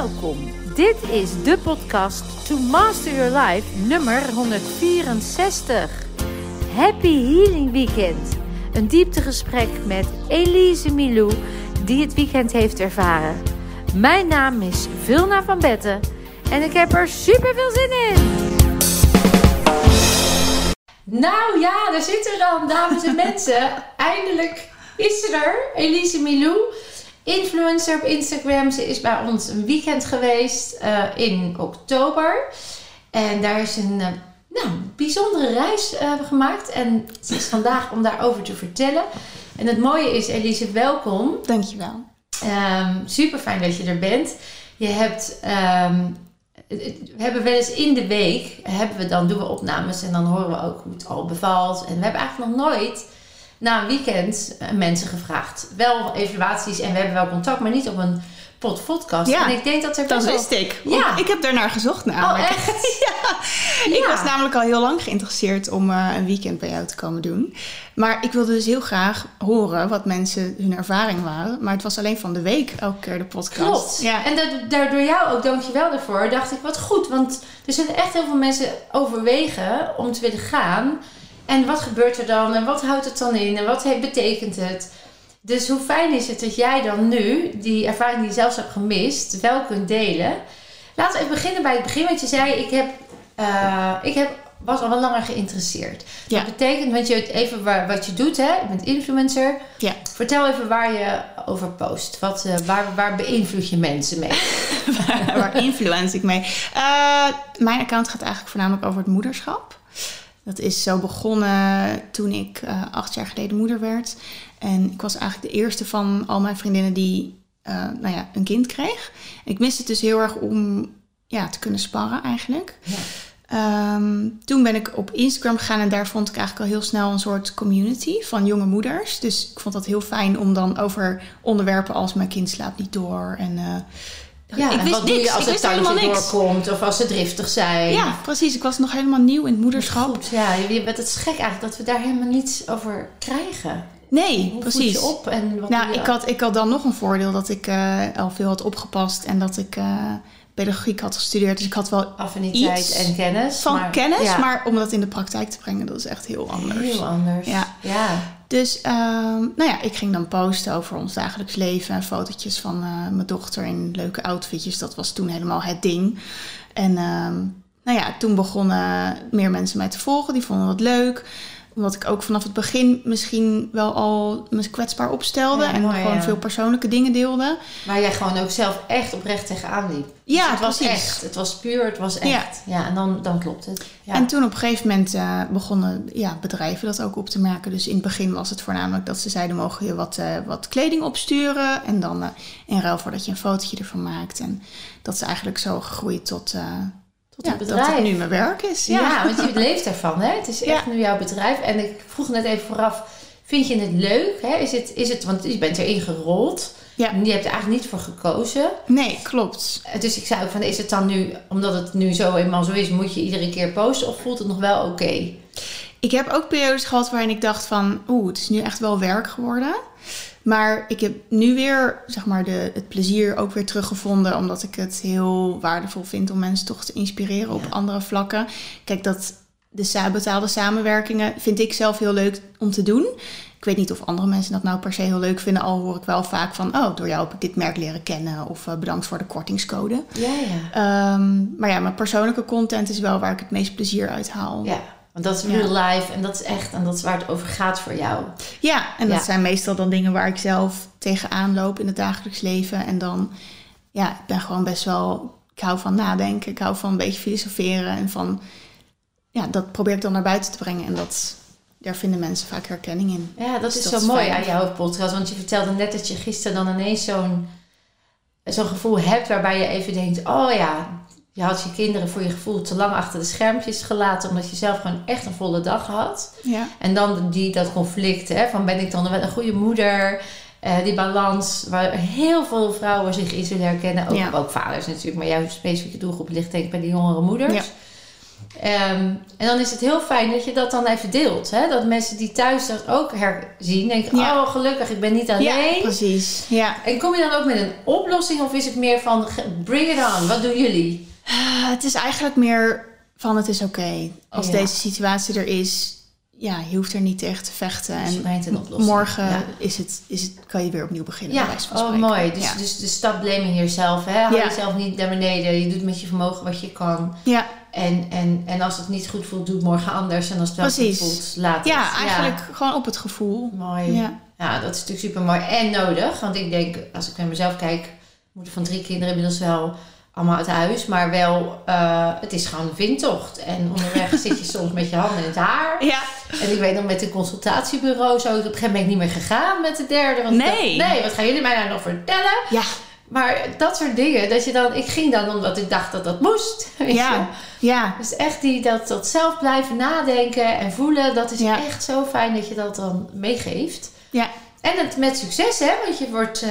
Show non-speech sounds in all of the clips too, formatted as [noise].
Welkom. Dit is de podcast To Master Your Life nummer 164. Happy Healing Weekend. Een dieptegesprek met Elise Milou, die het weekend heeft ervaren. Mijn naam is Vilna van Betten en ik heb er super veel zin in. Nou ja, daar zitten we dan, dames en [laughs] mensen. Eindelijk is ze er, Elise Milou influencer op Instagram. Ze is bij ons een weekend geweest uh, in oktober. En daar is een uh, nou, bijzondere reis uh, gemaakt. En ze is vandaag om daarover te vertellen. En het mooie is, Elise, welkom. Dankjewel. Um, super fijn dat je er bent. Je hebt, um, we hebben wel eens in de week, hebben we dan, doen we opnames en dan horen we ook hoe het al bevalt. En we hebben eigenlijk nog nooit na een weekend uh, mensen gevraagd. Wel evaluaties en we hebben wel contact, maar niet op een pot podcast. Ja, en ik denk dat er dat wel... wist ik. Ja. Ik heb daarnaar gezocht namelijk. Oh, echt? [laughs] ja. Ik was namelijk al heel lang geïnteresseerd om uh, een weekend bij jou te komen doen. Maar ik wilde dus heel graag horen wat mensen hun ervaring waren. Maar het was alleen van de week elke keer de podcast. Klopt. Ja. En dat, daardoor jou ook, dankjewel daarvoor, dacht ik wat goed. Want er zullen echt heel veel mensen overwegen om te willen gaan... En wat gebeurt er dan? En wat houdt het dan in? En wat betekent het? Dus hoe fijn is het dat jij dan nu die ervaring die je zelfs hebt gemist, wel kunt delen? Laten we even beginnen bij het begin. Want je zei, ik, heb, uh, ik heb, was al wel langer geïnteresseerd. Ja. Dat betekent, want je even waar, wat je doet, hè? je bent influencer. Ja. Vertel even waar je over post. Wat, uh, waar, waar beïnvloed je mensen mee? [laughs] waar, waar influence ik mee? Uh, mijn account gaat eigenlijk voornamelijk over het moederschap. Dat is zo begonnen toen ik uh, acht jaar geleden moeder werd. En ik was eigenlijk de eerste van al mijn vriendinnen die uh, nou ja, een kind kreeg. Ik miste het dus heel erg om ja, te kunnen sparren eigenlijk. Ja. Um, toen ben ik op Instagram gegaan en daar vond ik eigenlijk al heel snel een soort community van jonge moeders. Dus ik vond dat heel fijn om dan over onderwerpen als mijn kind slaapt niet door en... Uh, ja, ik wist wat niks. doe je als ik het doorkomt of als ze driftig zijn? Ja, precies. Ik was nog helemaal nieuw in het moederschap. Goed, ja, je bent het gek eigenlijk dat we daar helemaal niets over krijgen. Nee, Hoe precies. je op en wat nou, ik had, ik had dan nog een voordeel dat ik uh, al veel had opgepast en dat ik uh, pedagogiek had gestudeerd. Dus ik had wel affiniteit iets en kennis. van maar, kennis, ja. maar om dat in de praktijk te brengen, dat is echt heel anders. Heel anders. Ja. ja. Dus uh, nou ja, ik ging dan posten over ons dagelijks leven en fotootjes van uh, mijn dochter in leuke outfitjes. Dat was toen helemaal het ding. En uh, nou ja, toen begonnen meer mensen mij te volgen. Die vonden het leuk. Omdat ik ook vanaf het begin misschien wel al me kwetsbaar opstelde. Ja, en mooi, gewoon ja. veel persoonlijke dingen deelde. Waar jij gewoon ook zelf echt oprecht tegenaan liep. Dus Ja, het was echt. Het was puur, het was echt. Ja, en dan, dan klopt het. En toen op een gegeven moment uh, begonnen ja, bedrijven dat ook op te merken. Dus in het begin was het voornamelijk dat ze zeiden: mogen je wat, uh, wat kleding opsturen? En dan uh, in ruil voor dat je een fotootje ervan maakt. En dat is eigenlijk zo gegroeid tot. Tot ja. Dat het nu mijn werk is. Ja, Ja, want je leeft ervan. Hè? Het is echt nu jouw bedrijf. En ik vroeg net even vooraf: vind je het leuk? Hè? Is, het, is het, want je bent erin gerold. Ja. Je hebt er eigenlijk niet voor gekozen. Nee, klopt. Dus ik zei ook van, is het dan nu, omdat het nu zo eenmaal zo is, moet je iedere keer posten of voelt het nog wel oké? Okay? Ik heb ook periodes gehad waarin ik dacht van, oeh, het is nu echt wel werk geworden. Maar ik heb nu weer, zeg maar, de, het plezier ook weer teruggevonden. Omdat ik het heel waardevol vind om mensen toch te inspireren op Ja. andere vlakken. Kijk, dat de betaalde samenwerkingen vind ik zelf heel leuk om te doen. Ik weet niet of andere mensen dat nou per se heel leuk vinden. Al hoor ik wel vaak van, oh, door jou heb ik dit merk leren kennen. Of uh, bedankt voor de kortingscode. Ja, ja. Um, maar ja, mijn persoonlijke content is wel waar ik het meest plezier uit haal. Ja, want dat is Ja. real life en dat is echt, en dat is waar het over gaat voor jou. Ja, en dat Ja. zijn meestal dan dingen waar ik zelf tegenaan loop in het dagelijks leven. En dan, ja, ik ben gewoon best wel, ik hou van nadenken. Ik hou van een beetje filosoferen. En van, ja, dat probeer ik dan naar buiten te brengen. En dat, daar vinden mensen vaak herkenning in. Ja, dat Dus is dat zo is mooi aan jouw podcast. Want je vertelde net dat je gisteren dan ineens zo'n zo'n gevoel hebt waarbij je even denkt: oh ja, je had je kinderen voor je gevoel te lang achter de schermpjes gelaten, omdat je zelf gewoon echt een volle dag had. Ja, En dan die, dat conflict, hè, van ben ik dan wel een goede moeder? Eh, die balans, waar heel veel vrouwen zich in zullen herkennen. Ook, Ja. ook vaders natuurlijk, maar jouw specifieke doelgroep ligt denk ik bij de jongere moeders. Ja. Ehm, en dan is het heel fijn dat je dat dan even deelt. Hè? Dat mensen die thuis dat ook herzien, denken: Ja. Oh, gelukkig, ik ben niet alleen. Ja, precies. Ja. En kom je dan ook met een oplossing of is het meer van: bring it on, wat doen jullie? Ah, het is eigenlijk meer van het is oké. Als Ja. deze situatie er is, ja, je hoeft er niet tegen te vechten. En morgen Ja. is het, is het, kan je weer opnieuw beginnen. Ja, oh mooi. Dus, ja. dus, dus stop blaming jezelf. Hè? Hou jezelf niet naar beneden. Je doet met je vermogen wat je kan. ja. En, en, en als het niet goed voelt, doe het morgen anders. En als het wel Precies. goed voelt, laat het. ja, eigenlijk gewoon op het gevoel. Mooi. Ja. Ja, dat is natuurlijk super mooi en nodig. Want ik denk, als ik naar mezelf kijk, moeder van drie kinderen inmiddels wel allemaal uit huis. Maar wel, eh, het is gewoon een vindtocht. En onderweg zit je soms met je handen in het haar. Ja, En ik weet nog met een consultatiebureau zo. Op een gegeven moment ben ik niet meer gegaan met de derde. Want Nee. dacht, nee, wat gaan jullie mij nou nog vertellen? ja, Maar dat soort dingen, dat je dan... Ik ging dan omdat ik dacht dat dat moest. [laughs] Weet je? ja, ja. Dus echt die, dat, dat zelf blijven nadenken en voelen, dat is Ja. echt zo fijn dat je dat dan meegeeft. Ja. En het met succes, hè? Want je wordt eh,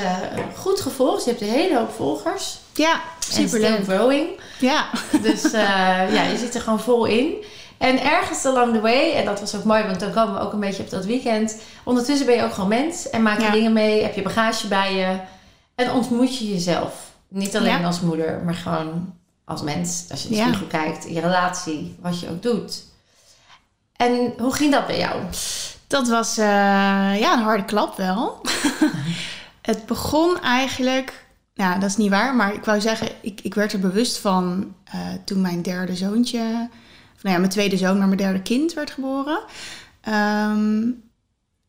goed gevolgd. Je hebt een hele hoop volgers. Ja, superleuk. growing. Ja, Dus eh, ja, je zit er gewoon vol in. En ergens along the way, en dat was ook mooi, want dan komen we ook een beetje op dat weekend. Ondertussen ben je ook gewoon mens en maak je Ja. dingen mee, heb je bagage bij je. En ontmoet je jezelf. Niet alleen Ja. als moeder, maar gewoon als mens. Als je Ja. spiegel kijkt, in je relatie, wat je ook doet. En hoe ging dat bij jou? dat was eh, ja, een harde klap wel. [laughs] het begon eigenlijk... Nou, dat is niet waar, maar ik wou zeggen, ik, ik werd er bewust van eh, toen mijn derde zoontje, nou ja, mijn tweede zoon, maar mijn derde kind werd geboren. Ehm,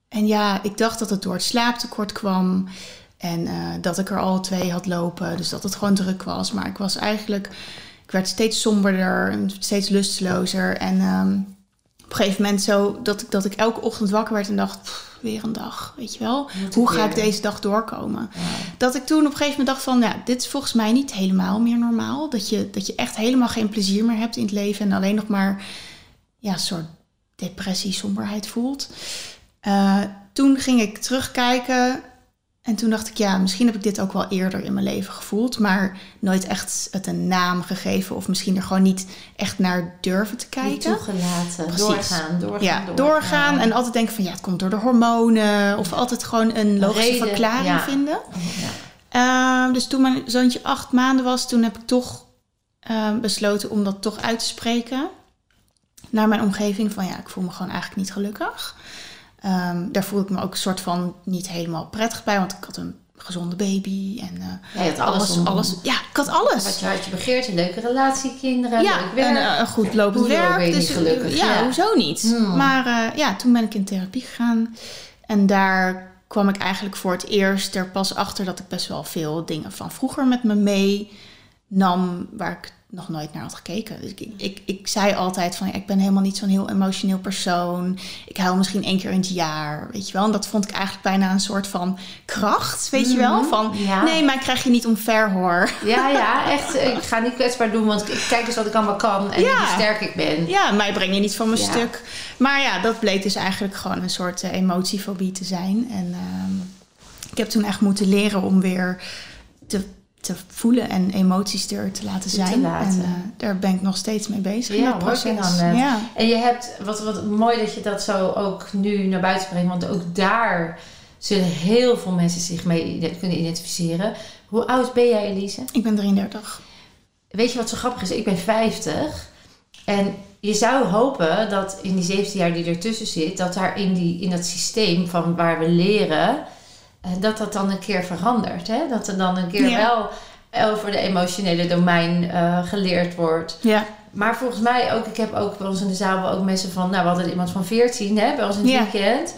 en ja, ik dacht dat het door het slaaptekort kwam en eh, dat ik er al twee had lopen, dus dat het gewoon druk was. Maar ik was eigenlijk, ik werd steeds somberder, steeds lustelozer en ehm, op een gegeven moment zo dat ik, dat ik elke ochtend wakker werd en dacht, "Pff, weer een dag, weet je wel. Hoe ga ik deze dag doorkomen? Dat ik toen op een gegeven moment dacht van, ja, dit is volgens mij niet helemaal meer normaal. Dat je, dat je echt helemaal geen plezier meer hebt in het leven en alleen nog maar ja, een soort depressie, somberheid voelt. Eh, toen ging ik terugkijken en toen dacht ik, ja, misschien heb ik dit ook wel eerder in mijn leven gevoeld, maar nooit echt het een naam gegeven of misschien er gewoon niet echt naar durven te Niet kijken. toegelaten. Precies. Doorgaan, doorgaan, Ja, doorgaan. doorgaan en altijd denken van ja, het komt door de hormonen of altijd gewoon een logische reden, verklaring ja. vinden. Oh, ja. Ehm, dus toen mijn zoontje acht maanden was, toen heb ik toch ehm, besloten om dat toch uit te spreken naar mijn omgeving. Van ja, ik voel me gewoon eigenlijk niet gelukkig. Ehm, daar voelde ik me ook een soort van niet helemaal prettig bij, want ik had een gezonde baby en eh, Ja, alles, alles. Ja, ik had alles. Wat je had je begeert, een leuke relatie, kinderen, Ja, leuk werk. en eh, een goed lopend Hoezo werk. ben je dus, niet gelukkig? Ja, Ja. hoezo niet? Hmm. Maar eh, ja, toen ben ik in therapie gegaan. En daar kwam ik eigenlijk voor het eerst er pas achter dat ik best wel veel dingen van vroeger met me meenam, waar ik nog nooit naar had gekeken. Dus ik, ik, ik zei altijd van, ja, ik ben helemaal niet zo'n heel emotioneel persoon. Ik huil misschien één keer in het jaar, weet je wel. En dat vond ik eigenlijk bijna een soort van kracht, weet je wel. Mhm, Van, ja. nee, mij krijg je niet omver hoor. Ja, [laughs] ja, echt. Ik ga niet kwetsbaar doen, want ik kijk eens wat ik allemaal kan en Ja. hoe sterk ik ben. Ja, mij breng je niet van mijn Ja. stuk. Maar ja, dat bleek dus eigenlijk gewoon een soort eh, emotiefobie te zijn. En ehm, ik heb toen echt moeten leren om weer te, te voelen en emoties er te laten Te zijn. laten. En eh, daar ben ik nog steeds mee bezig in Ja, dat proces. on that. Ja. En je hebt, wat, wat mooi dat je dat zo ook nu naar buiten brengt, want ook daar zullen heel veel mensen zich mee kunnen identificeren. Hoe oud ben jij, Elise? Ik ben 33. Weet je wat zo grappig is? Ik ben 50. En je zou hopen dat in die 17 jaar die ertussen zit, dat daar in, die, in dat systeem van waar we leren, dat dat dan een keer verandert. Hè? Dat er dan een keer Ja. wel over de emotionele domein eh, geleerd wordt. Ja, Maar volgens mij ook, ik heb ook bij ons in de zaal ook mensen van, nou we hadden iemand van 14 hè, bij ons in het Ja. weekend.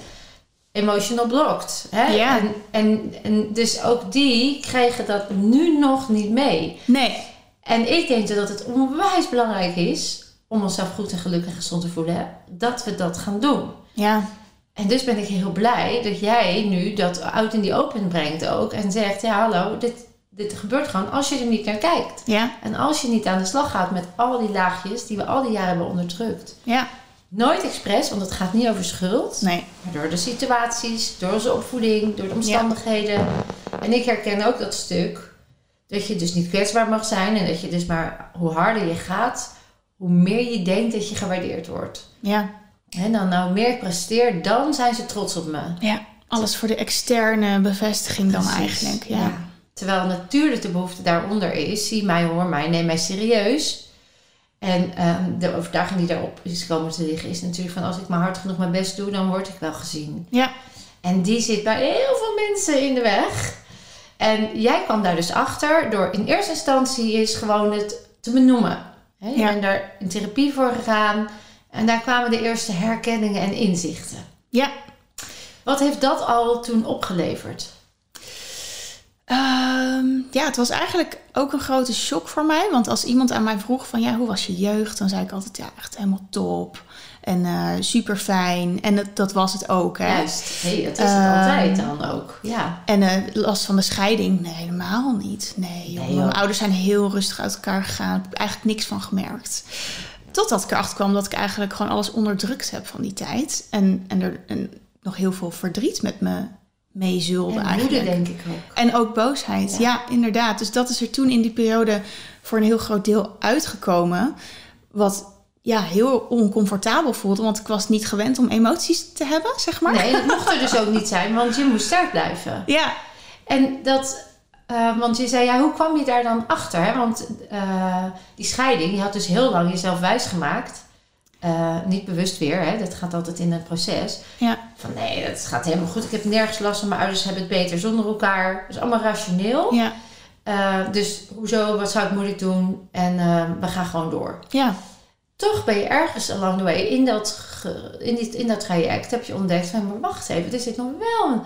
Emotional blocked. Hè? Ja. En, en, en dus ook die kregen dat nu nog niet mee. nee. En ik denk dat het onwijs belangrijk is om onszelf goed en gelukkig en gezond te voelen, hè, dat we dat gaan doen. Ja, En dus ben ik heel blij dat jij nu dat uit in die open brengt ook en zegt, ja hallo, dit, dit gebeurt gewoon als je er niet naar kijkt. ja, En als je niet aan de slag gaat met al die laagjes die we al die jaren hebben onderdrukt. ja. Nooit expres, want het gaat niet over schuld. Nee. Maar door de situaties, door onze opvoeding, door de omstandigheden. En ik herken ook dat stuk. Dat je dus niet kwetsbaar mag zijn. En dat je dus maar, hoe harder je gaat, hoe meer je denkt dat je gewaardeerd wordt. Ja. En dan nou meer ik presteer, dan zijn ze trots op me. Ja. Alles voor de externe bevestiging dan eigenlijk. Ja. Terwijl natuurlijk de behoefte daaronder is, zie mij, hoor mij, neem mij serieus. En ehm, de overtuiging die daarop is komen te liggen is natuurlijk van als ik maar hard genoeg mijn best doe, dan word ik wel gezien. Ja. En die zit bij heel veel mensen in de weg. En jij kwam daar dus achter door in eerste instantie is gewoon het te benoemen. Hè, Je Ja. bent daar in therapie voor gegaan en daar kwamen de eerste herkenningen en inzichten. Ja. Wat heeft dat al toen opgeleverd? Ehm, ja, het was eigenlijk ook een grote shock voor mij. Want als iemand aan mij vroeg van ja, hoe was je jeugd? Dan zei ik altijd ja, echt helemaal top. En super fijn. En dat, dat was het ook. Hè? Juist, hey, dat is het Ehm, altijd dan ook. Ja. En eh, last van de scheiding? Nee, helemaal niet. Nee, joh. Nee, joh. Mijn ouders zijn heel rustig uit elkaar gegaan. Ik heb eigenlijk niks van gemerkt. Totdat ik erachter kwam dat ik eigenlijk gewoon alles onderdrukt heb van die tijd. En, en er en nog heel veel verdriet met me meezulde En eigenlijk. denk ik ook. En ook boosheid, Ja. ja. inderdaad. Dus dat is er toen in die periode voor een heel groot deel uitgekomen. Wat ja, heel oncomfortabel voelde, want ik was niet gewend om emoties te hebben, zeg maar. Nee, dat mocht er dus ook niet zijn, want je moest sterk blijven. Ja, En dat, eh, want je zei, ja, hoe kwam je daar dan achter? Hè? Want eh, die scheiding, je had dus heel lang jezelf wijsgemaakt. Eh, niet bewust weer, hè? dat gaat altijd in een proces. ja, Van nee, dat gaat helemaal goed. Ik heb nergens last van. Mijn ouders hebben het beter zonder elkaar. Dat is allemaal rationeel. ja, dus hoezo, wat zou ik moeilijk doen? En we gaan gewoon door. ja, Toch ben je ergens along the way in dat, in in dat traject heb je ontdekt van, maar wacht even, er zit nog wel een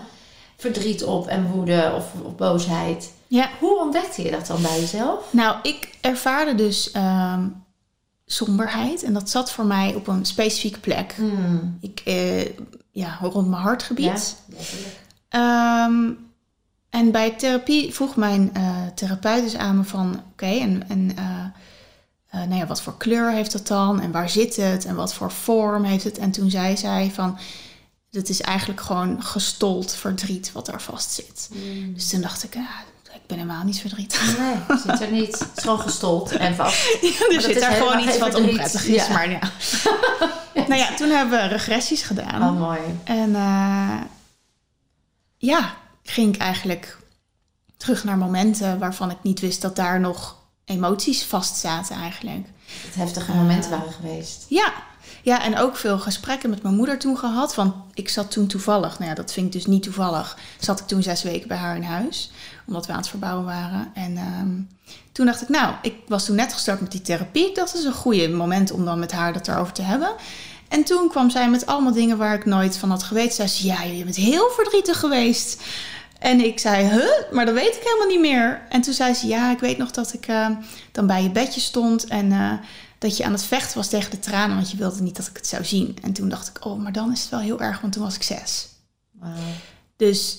verdriet op en woede of, of boosheid. Ja. Hoe ontdekte je dat dan bij jezelf? Nou, ik ervaarde dus ehm, somberheid en dat zat voor mij op een specifieke plek. Hmm. Ik, eh, ja, rond mijn hartgebied. Ja. Ehm, en bij therapie vroeg mijn eh, therapeut dus aan me van... Oké, en, en eh, nou ja, wat voor kleur heeft dat dan? En waar zit het? En wat voor vorm heeft het? En toen zei zij van... Het is eigenlijk gewoon gestold verdriet wat daar vast zit. Dus toen dacht ik, ja, ik ben helemaal niet verdrietig. Nee, [laughs] zit er niet. Het is gewoon gestold en vast. er dat zit daar gewoon iets wat onprettig is. Ja. Maar ja. [laughs] nou ja, toen hebben we regressies gedaan. Oh, mooi. En eh, ja, ging ik eigenlijk terug naar momenten waarvan ik niet wist dat daar nog emoties vast zaten eigenlijk. Het heftige momenten waren geweest. Ja, ja, en ook veel gesprekken met mijn moeder toen gehad. Want ik zat toen toevallig, nou ja, dat vind ik dus niet toevallig, zat ik toen zes weken bij haar in huis. Omdat we aan het verbouwen waren. En ehm, toen dacht ik, nou, ik was toen net gestart met die therapie. Dat is een goede moment om dan met haar dat erover te hebben. En toen kwam zij met allemaal dingen waar ik nooit van had geweten. Zei ze, ja, je bent heel verdrietig geweest. En ik zei, huh? Maar dat weet ik helemaal niet meer. En toen zei ze, ja, ik weet nog dat ik eh, dan bij je bedje stond en eh, dat je aan het vechten was tegen de tranen, want je wilde niet dat ik het zou zien. En toen dacht ik, oh, maar dan is het wel heel erg, want toen was ik zes. Dus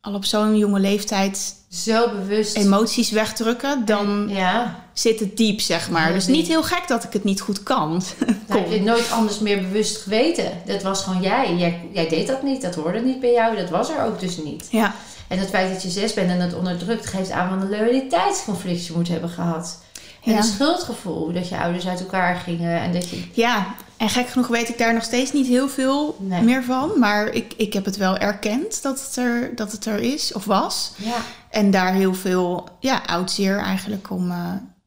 al op zo'n jonge leeftijd Zo bewust. emoties wegdrukken, dan Ja, zit het diep, zeg maar. Dus niet heel gek dat ik het niet goed kan. dat [laughs] heb je Kon. nooit anders meer bewust geweten. Dat was gewoon jij. jij. Jij deed dat niet, dat hoorde niet bij jou, dat was er ook dus niet. Ja, En het feit dat je zes bent en het onderdrukt, geeft aan wat een loyaliteitsconflict je moet hebben gehad. En Ja. een schuldgevoel dat je ouders uit elkaar gingen en dat je. ja. En gek genoeg weet ik daar nog steeds niet heel veel Nee. meer van. Maar ik, ik heb het wel erkend dat het, er, dat het er is of was. Ja. En daar heel veel ja, oudzeer eigenlijk om... eh,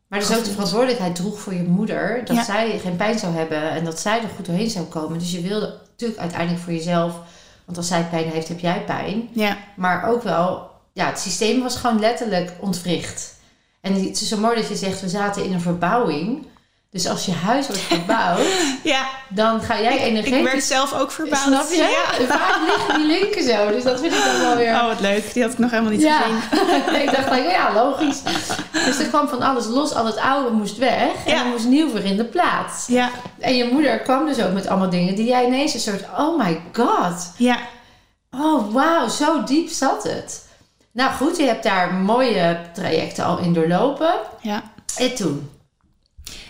Maar dus ook de verantwoordelijkheid droeg voor je moeder. Dat Ja. zij geen pijn zou hebben en dat zij er goed doorheen zou komen. Dus je wilde natuurlijk uiteindelijk voor jezelf. Want als zij pijn heeft, heb jij pijn. ja, Maar ook wel, ja, het systeem was gewoon letterlijk ontwricht. En het is zo mooi dat je zegt, we zaten in een verbouwing. Dus als je huis wordt verbouwd, [laughs] ja. dan ga jij energetisch... ik werd zelf ook verbouwd. Snap je? Ja. En Vaak liggen die linken zo. Dus dat vind ik dan wel weer... Oh, wat leuk. Die had ik nog helemaal niet ja. gezien. [laughs] ik dacht, like, ja, logisch. Dus er kwam van alles los. Al het oude moest weg. En er moest nieuw voor in de plaats. Ja, En je moeder kwam dus ook met allemaal dingen die jij ineens een soort... Oh my god. ja. Oh, wauw, zo diep zat het. Nou goed, je hebt daar mooie trajecten al in doorlopen. ja. En toen?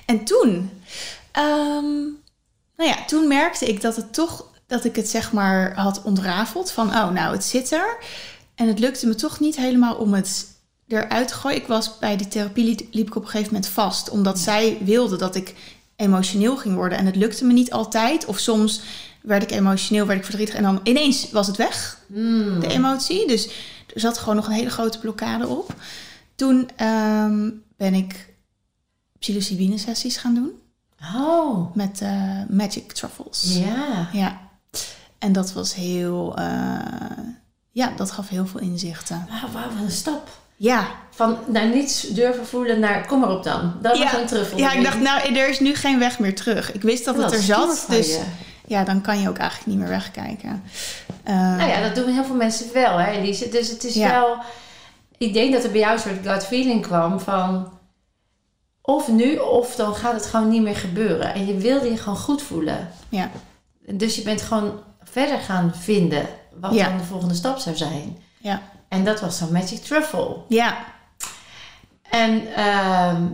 En toen, ehm, nou ja, toen merkte ik dat het toch, dat ik het zeg maar had ontrafeld van, oh nou, het zit er. En het lukte me toch niet helemaal om het eruit te gooien. Ik was bij die therapie liep, ik op een gegeven moment vast, omdat zij wilde dat ik emotioneel ging worden. En het lukte me niet altijd. Of soms werd ik emotioneel, werd ik verdrietig. En dan ineens was het weg, Hmm. de emotie. Dus er zat gewoon nog een hele grote blokkade op. Toen ehm, ben ik psilocybine sessies gaan doen. Oh, Met eh, Magic Truffles. ja. Ja. En dat was heel... eh, ja, dat gaf heel veel inzichten. Wauw, wauw, wat een stap. Ja, Van naar niets durven voelen naar kom erop dan. Dat was Ja. een truffel. ja, ik dacht, nou, er is nu geen weg meer terug. Ik wist dat het er zat, dus ja, dan kan je ook eigenlijk niet meer wegkijken. Eh, Nou ja, dat doen heel veel mensen wel, hè, Elise. Dus het is Ja. wel... Ik denk dat er bij jou een soort gut feeling kwam van... Of nu, of dan gaat het gewoon niet meer gebeuren. En je wilde je gewoon goed voelen. ja. Dus je bent gewoon verder gaan vinden wat Ja. dan de volgende stap zou zijn. Ja. En dat was dan Magic Truffle. Ja, En ehm,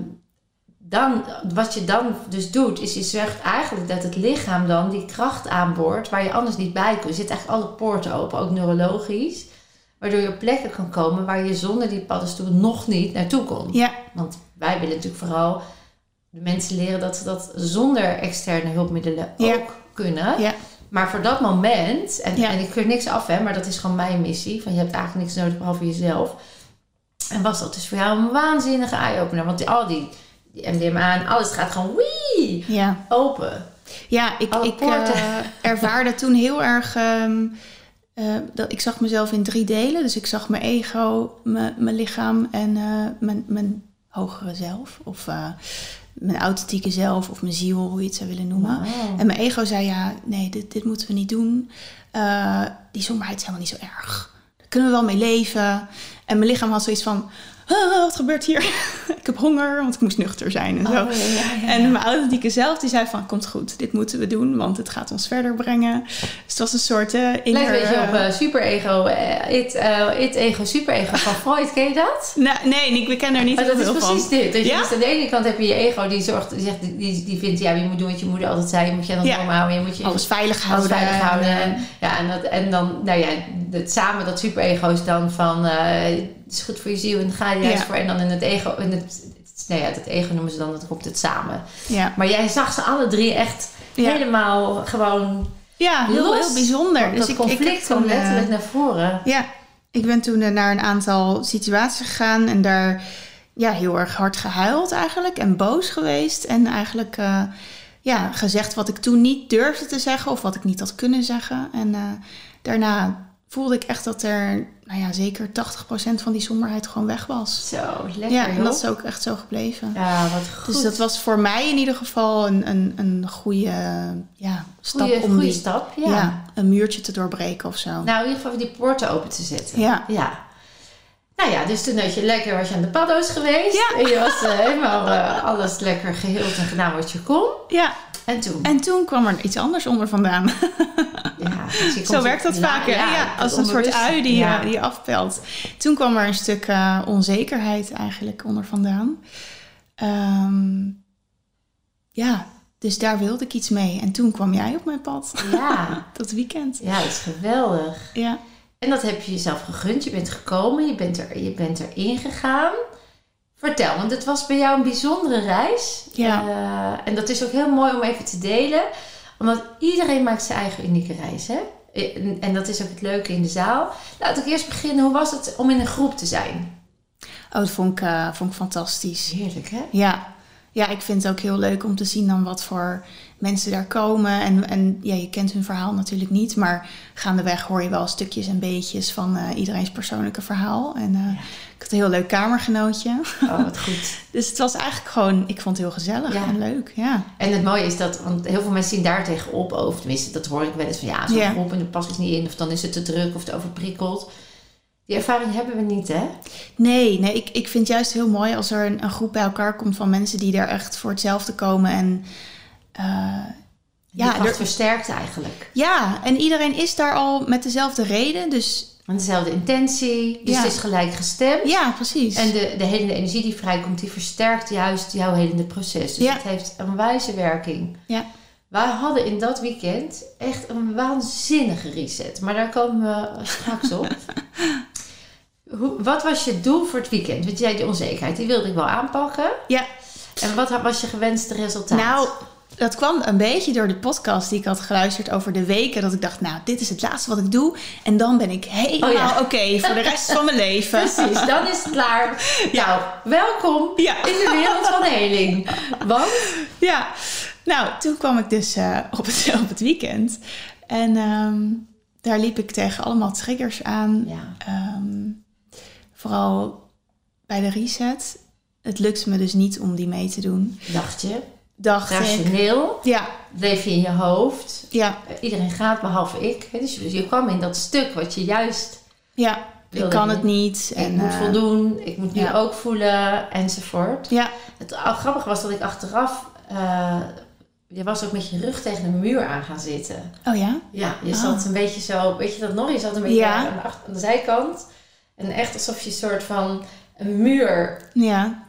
dan, wat je dan dus doet, is je zorgt eigenlijk dat het lichaam dan die kracht aanboort waar je anders niet bij kunt. Je zit eigenlijk alle poorten open, ook neurologisch. Waardoor je op plekken kan komen waar je zonder die paddenstoel nog niet naartoe kon. ja, Want wij willen natuurlijk vooral de mensen leren dat ze dat zonder externe hulpmiddelen Ja. ook kunnen. ja, Maar voor dat moment, en, Ja. en ik keur niks af, hè, maar dat is gewoon mijn missie. Van je hebt eigenlijk niks nodig behalve jezelf. En was dat dus voor jou een waanzinnige eye-opener. Want die, al die, die MDMA en alles gaat gewoon wee, ja. open. Ja, ik, Alle ik eh, ervaarde toen heel erg. ehm, eh, dat, ik zag mezelf in drie delen. Dus ik zag mijn ego, mijn, lichaam en eh, mijn, mijn hogere zelf. Of mijn authentieke zelf of mijn ziel, hoe je het zou willen noemen. En mijn ego zei, ja, nee, dit, dit moeten we niet doen. Die somberheid is helemaal niet zo erg. Daar kunnen we wel mee leven. En mijn lichaam had zoiets van, "Ah, wat gebeurt hier? [laughs] ik heb honger, want ik moest nuchter zijn en zo. Oh, ja, ja, ja. En mijn authentieke zelf, die zei van, komt goed, dit moeten we doen, want het gaat ons verder brengen. Dus het was een soort uh, Lijkt een beetje op eh, superego, eh, it, eh, it ego, superego van [laughs] Freud. Ken je dat? Nou, nee, ik ken er niet Maar heel dat is veel van. precies dit. Ja? dus aan de ene kant heb je je ego die zorgt, die, zegt, die, die vindt, ja, je moet doen wat je moeder altijd zei. Je moet je aan de Ja. norm houden. Je moet je Alles veilig alles houden. veilig houden. En, ja, en, dat, en dan, nou ja, het, samen dat superego is dan van, het is goed voor je ziel en ga je juist Ja. voor. En dan in het ego, in het, nou ja, het ego noemen ze dan, dat komt het samen. ja, Maar jij zag ze alle drie echt Ja. helemaal gewoon, ja heel, bijzonder. Dus ik, ik conflict heb kwam eh, letterlijk naar voren. Ja, ik ben toen eh, naar een aantal situaties gegaan en daar ja, heel erg hard gehuild eigenlijk en boos geweest. En eigenlijk eh, ja, gezegd wat ik toen niet durfde te zeggen of wat ik niet had kunnen zeggen. En daarna voelde ik echt dat er, nou ja, zeker 80% van die somberheid gewoon weg was. Zo, lekker Ja, en joh. dat is ook echt zo gebleven. Ja, wat goed. Dus dat was voor mij in ieder geval een, een, een goede ja, stap goeie, om goeie die, stap, ja. ja. een muurtje te doorbreken of zo. Nou, in ieder geval die poorten open te zetten. Ja. Ja. Nou ja, dus toen had je lekker was je aan de paddo's geweest. Ja. En je was eh, helemaal eh, alles lekker geheeld en gedaan wat je kon. ja, En toen. en toen kwam er iets anders onder vandaan. ja, [laughs] dus Zo werkt dat vaak? Ja, als een soort ui die, Ja. eh, die afpelt. Toen kwam er een stuk eh, onzekerheid eigenlijk onder vandaan. Ehm, ja, dus daar wilde ik iets mee. En toen kwam jij op mijn pad. Ja. [laughs] Dat weekend. ja, dat is geweldig. Ja. En dat heb je jezelf gegund. Je bent gekomen, je bent, er, je bent erin gegaan. Vertel, want het was bij jou een bijzondere reis. Ja. Eh, en dat is ook heel mooi om even te delen. Omdat iedereen maakt zijn eigen unieke reis. Hè? En, dat is ook het leuke in de zaal. Laat ik eerst beginnen. Hoe was het om in een groep te zijn? Oh, dat vond ik, eh, vond ik fantastisch. Heerlijk, hè? Ja. Ja, ik vind het ook heel leuk om te zien dan wat voor mensen daar komen. En, en ja, je kent hun verhaal natuurlijk niet, maar gaandeweg hoor je wel stukjes en beetjes van eh, iedereen's persoonlijke verhaal. En eh, ik had een heel leuk kamergenootje. Oh, wat goed. [laughs] Dus het was eigenlijk gewoon, ik vond het heel gezellig Ja. en leuk. Ja, En het mooie is dat, want heel veel mensen zien daar tegenop over. Tenminste, dat hoor ik wel eens van ja, zo'n Ja. groep en dan pas ik niet in. Of dan is het te druk of te overprikkeld. Die ervaring hebben we niet, hè? nee, nee ik, ik vind het juist heel mooi als er een, een groep bij elkaar komt van mensen die daar echt voor hetzelfde komen. En Die Ja, kracht er- versterkt eigenlijk. ja, en iedereen is daar al met dezelfde reden. Dus En dezelfde intentie. Dus Ja. het is gelijk gestemd. ja, precies. En de, de helende energie die vrijkomt, die versterkt juist jouw helende proces. Dus Ja. het heeft een wijze werking. Ja. Wij hadden in dat weekend echt een waanzinnige reset. Maar daar komen we straks op. [laughs] Hoe, wat was je doel voor het weekend? Want jij die onzekerheid, die wilde ik wel aanpakken. Ja. En wat was je gewenste resultaat? Nou, dat kwam een beetje door de podcast die ik had geluisterd over de weken. Dat ik dacht, nou, dit is het laatste wat ik doe. En dan ben ik helemaal Oh ja. oké voor de rest van mijn [laughs] leven. Precies, dan is het klaar. Nou, welkom Ja. in de wereld van [laughs] heling. Want, Ja, nou, toen kwam ik dus eh, [laughs] op, het, op het weekend. En ehm, daar liep ik tegen allemaal triggers aan. ja, Ehm, vooral bij de reset. Het lukte me dus niet om die mee te doen. dacht je, Dacht ik. rationeel, Ja, leef je in je hoofd. ja, Eh, Iedereen gaat, behalve ik. Dus je- dus je kwam in dat stuk wat je juist... ja. Ik kan het niet. ik En, moet eh, voldoen, ik moet nu ja. ook voelen, enzovoort. Ja, Het al grappige was dat ik achteraf... je was ook met je rug tegen de muur aan gaan zitten. oh ja? Ja, je Oh. zat een beetje zo, weet je dat nog? Je zat een beetje Ja. aan, de achter- aan de zijkant. En echt alsof je een soort van een muur Ja,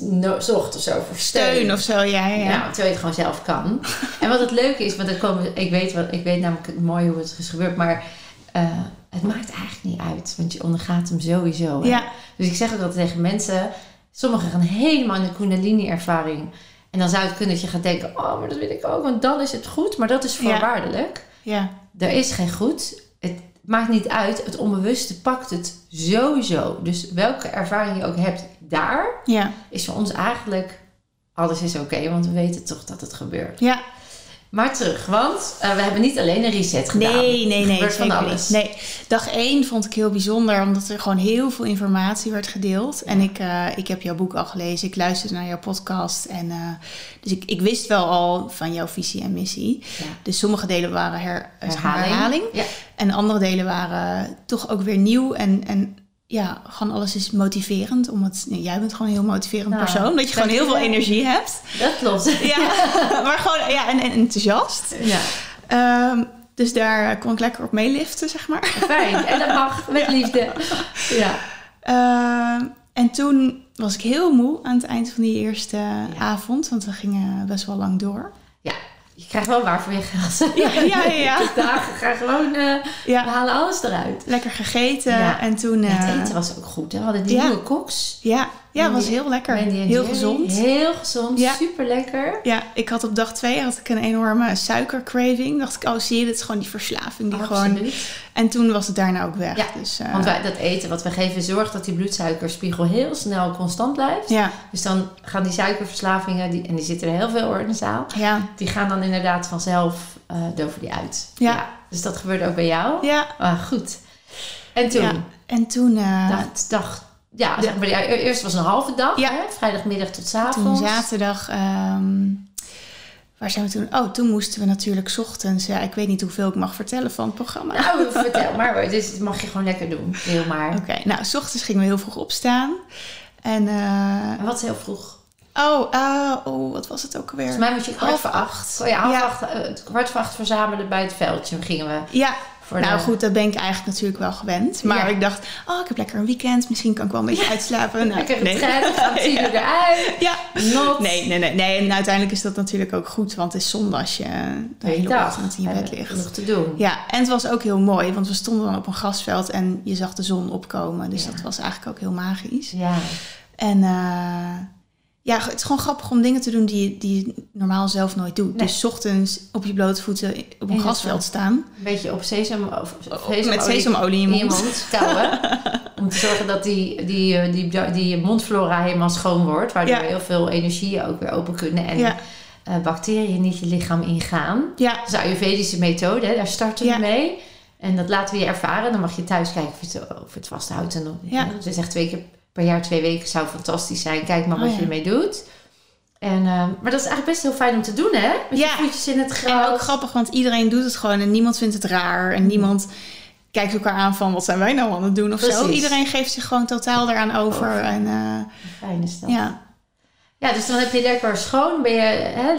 no- zocht of zo voor steun. steun of zo, ja, ja. terwijl je het gewoon zelf kan. en wat het leuke is, want dan komen, ik, weet wat, ik weet namelijk het mooi hoe het is gebeurd, maar eh, het maakt eigenlijk niet uit, want je ondergaat hem sowieso. hè. Ja. Dus ik zeg ook altijd tegen mensen, sommigen gaan helemaal in de Kundalini-ervaring. En dan zou het kunnen dat je gaat denken, oh, maar dat wil ik ook, want dan is het goed. Maar dat is voorwaardelijk. ja. Er is geen goed. Het maakt niet uit. Het onbewuste pakt het sowieso. Dus welke ervaring je ook hebt daar, ja. is voor ons eigenlijk alles is oké, want we weten toch dat het gebeurt. ja. Maar terug, want eh, we hebben niet alleen een reset gedaan. Nee, nee, Er nee. gebeurt van alles. niet. Nee, dag één vond ik heel bijzonder, omdat er gewoon heel veel informatie werd gedeeld. En ik, eh, ik heb jouw boek al gelezen, ik luisterde naar jouw podcast. En, eh, dus ik, ik wist wel al van jouw visie en missie. Ja. Dus sommige delen waren her, Herhaling. herhaling. Ja. En andere delen waren toch ook weer nieuw. En, en ja, gewoon alles is motiverend. Omdat jij bent gewoon een heel motiverend Nou, persoon. Dat je gewoon heel veel energie hebt. Dat klopt. Ja, [laughs] maar gewoon ja, en, en enthousiast. Ja, Ehm, dus daar kon ik lekker op meeliften, zeg maar. fijn. En dat mag, [laughs] met liefde. Ja. Ehm, en toen was ik heel moe aan het eind van die eerste avond. Want we gingen best wel lang door. Krijgt wel waar voor je geld. Ja, ja, ja, [laughs] dagen gaan gewoon, eh, we halen alles eruit. lekker gegeten. Ja. En toen... Ja, eh, het eten was ook goed. Hè? We hadden die nieuwe koks. ja, ja, het was heel lekker. Heel gezond. Heel gezond, Ja. super lekker. Ja, ik had op dag twee had ik een enorme suikercraving. Dacht ik, oh zie je, dit is gewoon die verslaving. Die gewoon... Absoluut. En toen was het daarna ook weg. Ja, dus, eh, Want wij, dat eten wat we geven zorgt dat die bloedsuikerspiegel heel snel constant blijft. Ja, Dus dan gaan die suikerverslavingen, die, en die zitten er heel veel hoor in de zaal, ja, die gaan dan inderdaad vanzelf eh doven die uit. Ja. Dus dat gebeurde ook bij jou. ja. Ah, goed. En toen, Ja. En toen, eh, dag, dag, ja, zeg maar, ja, eerst was een halve dag, Ja. hè? vrijdagmiddag tot toen avonds. zaterdag... ehm, waar zijn we toen? Oh, toen moesten we natuurlijk 's ochtends... Ja, ik weet niet hoeveel ik mag vertellen van het programma. Nou, [laughs] vertel maar, dus dat mag je gewoon lekker doen. Deel maar. Oké, nou, 's ochtends gingen we heel vroeg opstaan. En, En wat is heel vroeg? oh, eh, oh, wat was het ook alweer? Volgens mij moet je kwart Half voor acht. Oh ja, half Ja. acht, eh, kwart voor acht verzamelen bij het veldje. Gingen we Ja, voor nou de... goed, dat ben ik eigenlijk natuurlijk wel gewend. Maar Ja. ik dacht, oh, ik heb lekker een weekend. Misschien kan ik wel een beetje uitslapen. Nou, Lekker nee. gaan tien uur eruit. Ja, Not. nee, nee, nee, nee. En uiteindelijk is dat natuurlijk ook goed. Want het is zonde als je de hele ochtend in je bed ligt. Genoeg te doen. Ja, en het was ook heel mooi. Want we stonden dan op een grasveld en je zag de zon opkomen. Dus Ja. dat was eigenlijk ook heel magisch. Ja. En eh, ja, het is gewoon grappig om dingen te doen die, je- die je normaal zelf nooit doet. Nee. Dus ochtends op je blote voeten op een grasveld staan. Een beetje op sesam, of, Oh, Met sesamolie in je mond. kauwen. [laughs] om te zorgen dat die, die, eh, die, die, mondflora helemaal schoon wordt. Waardoor Ja. heel veel energieën ook weer open kunnen. En Ja. eh, bacteriën niet je lichaam ingaan. Ja, Dat is de Ayurvedische methode, hè, daar starten we Ja. mee. En dat laten we je ervaren. Dan mag je thuis kijken of het, of het vasthoudt. En dan, Ja. Ze zegt twee keer per jaar, twee weken zou fantastisch zijn. Kijk maar Oh, wat ja. je ermee doet. En, eh, maar dat is eigenlijk best heel fijn om te doen, hè? Met Ja. je voetjes in het en gras. ook grappig, want iedereen doet het gewoon en niemand vindt het raar. En niemand kijkt elkaar aan van wat zijn wij nou aan het doen of zo. Iedereen geeft zich gewoon totaal daaraan over. Over. En eh, Fijn is dat. ja, Ja, dus dan heb je lekker schoon. Ben je, hè,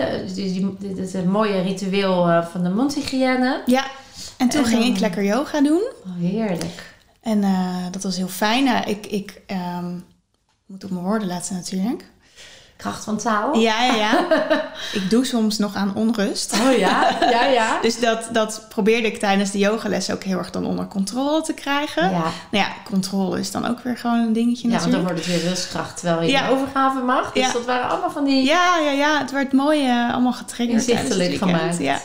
dit is een mooie ritueel eh, van de mondhygiëne. ja. En toen En ging ik lekker yoga doen. Oh, heerlijk. En eh, dat was heel fijn. Nou, ik ik ehm, moet op mijn woorden letten natuurlijk. Kracht van taal. Ja, ja, ja. [laughs] ik doe soms nog aan onrust. Oh ja, ja, ja. [laughs] Dus dat, dat probeerde ik tijdens de yogales ook heel erg dan onder controle te krijgen. Ja, Nou ja, controle is dan ook weer gewoon een dingetje ja want dan natuurlijk. wordt het weer rustkracht, terwijl je Ja. overgave mag. Dus Ja. dat waren allemaal van die... Ja, ja, ja. Het werd mooi eh, allemaal getriggerd Inzichtelijk gemaakt. Ja.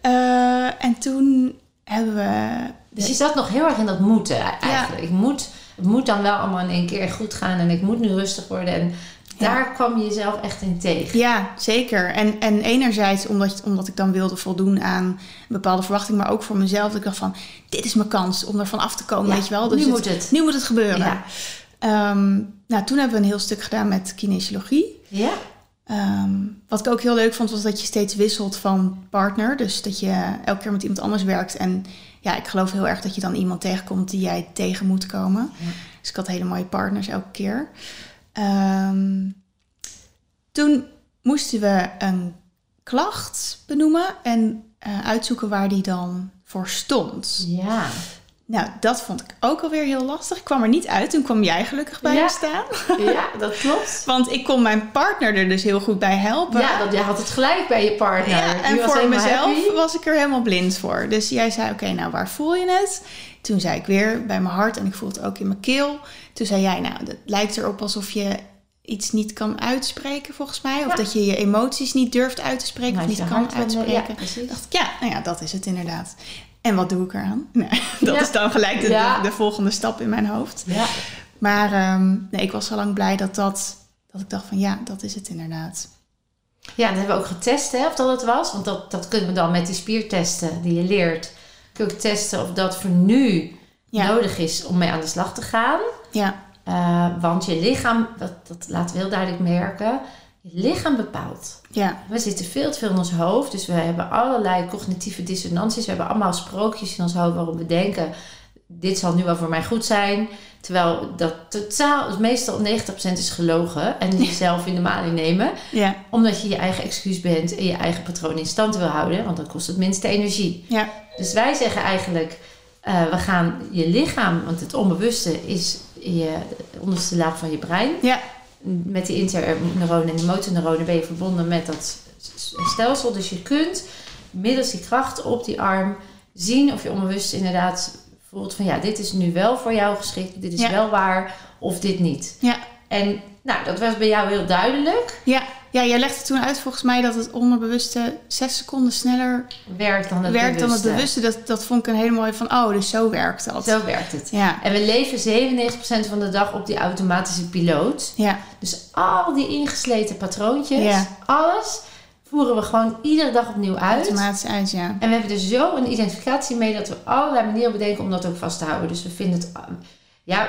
Eh, en toen hebben we... Dus je zat nog heel erg in dat moeten eigenlijk. Ik moet, het moet dan wel allemaal in één keer goed gaan en ik moet nu rustig worden. En daar kwam je jezelf echt in tegen. Ja, zeker. En, en enerzijds omdat, omdat ik dan wilde voldoen aan een bepaalde verwachting, maar ook voor mezelf. Dat ik dacht van, dit is mijn kans om ervan af te komen, Ja, weet je wel. nu het- moet het. Nu moet het gebeuren. Ja. Ehm, nou, toen hebben we een heel stuk gedaan met kinesiologie. Ja? Ehm, wat ik ook heel leuk vond, was dat je steeds wisselt van partner. Dus dat je elke keer met iemand anders werkt. En ja, ik geloof heel erg dat je dan iemand tegenkomt die jij tegen moet komen. Ja. Dus ik had hele mooie partners elke keer. Ehm, toen moesten we een klacht benoemen en eh, uitzoeken waar die dan voor stond. Ja. Nou, dat vond ik ook alweer heel lastig. Ik kwam er niet uit. Toen kwam jij gelukkig bij Ja. me staan. [laughs] Ja, dat klopt. [laughs] Want ik kon mijn partner er dus heel goed bij helpen. Ja, dat, jij had het gelijk bij je partner. Ja, en voor mezelf happy. was ik er helemaal blind voor. Dus jij zei, oké, nou waar voel je het? Toen zei ik weer bij mijn hart en ik voel het ook in mijn keel. Toen zei jij, nou, het lijkt erop alsof je iets niet kan uitspreken volgens mij. Of Ja. dat je je emoties niet durft uit te spreken of niet kan uitspreken. Ja, precies. dacht ik, ja, nou ja, dat is het inderdaad. En wat doe ik eraan? [laughs] Nee, dat Ja. is dan gelijk de, Ja. de, de volgende stap in mijn hoofd. Ja. Maar ehm, nee, ik was al lang blij dat, dat, dat ik dacht van ja, dat is het inderdaad. Ja, dat hebben we ook getest, hè, of dat het was. Want dat, dat kunnen we dan met die spiertesten die je leert. Kun je ook testen of dat voor nu nodig is om mee aan de slag te gaan. Ja, Eh, want je lichaam, dat, dat laten we heel duidelijk merken, je lichaam bepaalt. ja, We zitten veel te veel in ons hoofd, dus we hebben allerlei cognitieve dissonanties. We hebben allemaal sprookjes in ons hoofd waarom we denken, dit zal nu wel voor mij goed zijn. Terwijl dat totaal, meestal 90% is gelogen en jezelf in de maling nemen. ja, Omdat je je eigen excuus bent en je eigen patroon in stand wil houden, want dan kost het minste energie. ja, Dus wij zeggen eigenlijk, eh, we gaan je lichaam, want het onbewuste is je, de onderste laag van je brein. ja, Met die interneuronen en die motorneuronen ben je verbonden met dat stelsel. Dus je kunt middels die kracht op die arm zien of je onbewust inderdaad voelt van ja, dit is nu wel voor jou geschikt, dit is Ja. wel waar of dit niet. ja, En nou, dat was bij jou heel duidelijk. ja. Ja, jij legde toen uit volgens mij dat het onderbewuste zes seconden sneller Werkt dan het werkt dan het bewuste. bewuste. Dat, dat vond ik een hele mooie van, oh, dus zo werkt dat. Zo werkt het. Ja, En we leven 97% van de dag op die automatische piloot. ja, Dus al die ingesleten patroontjes, Ja. alles voeren we gewoon iedere dag opnieuw uit. automatisch uit, ja. En we hebben er zo een identificatie mee dat we allerlei manieren bedenken om dat ook vast te houden. Dus we vinden het. Ja,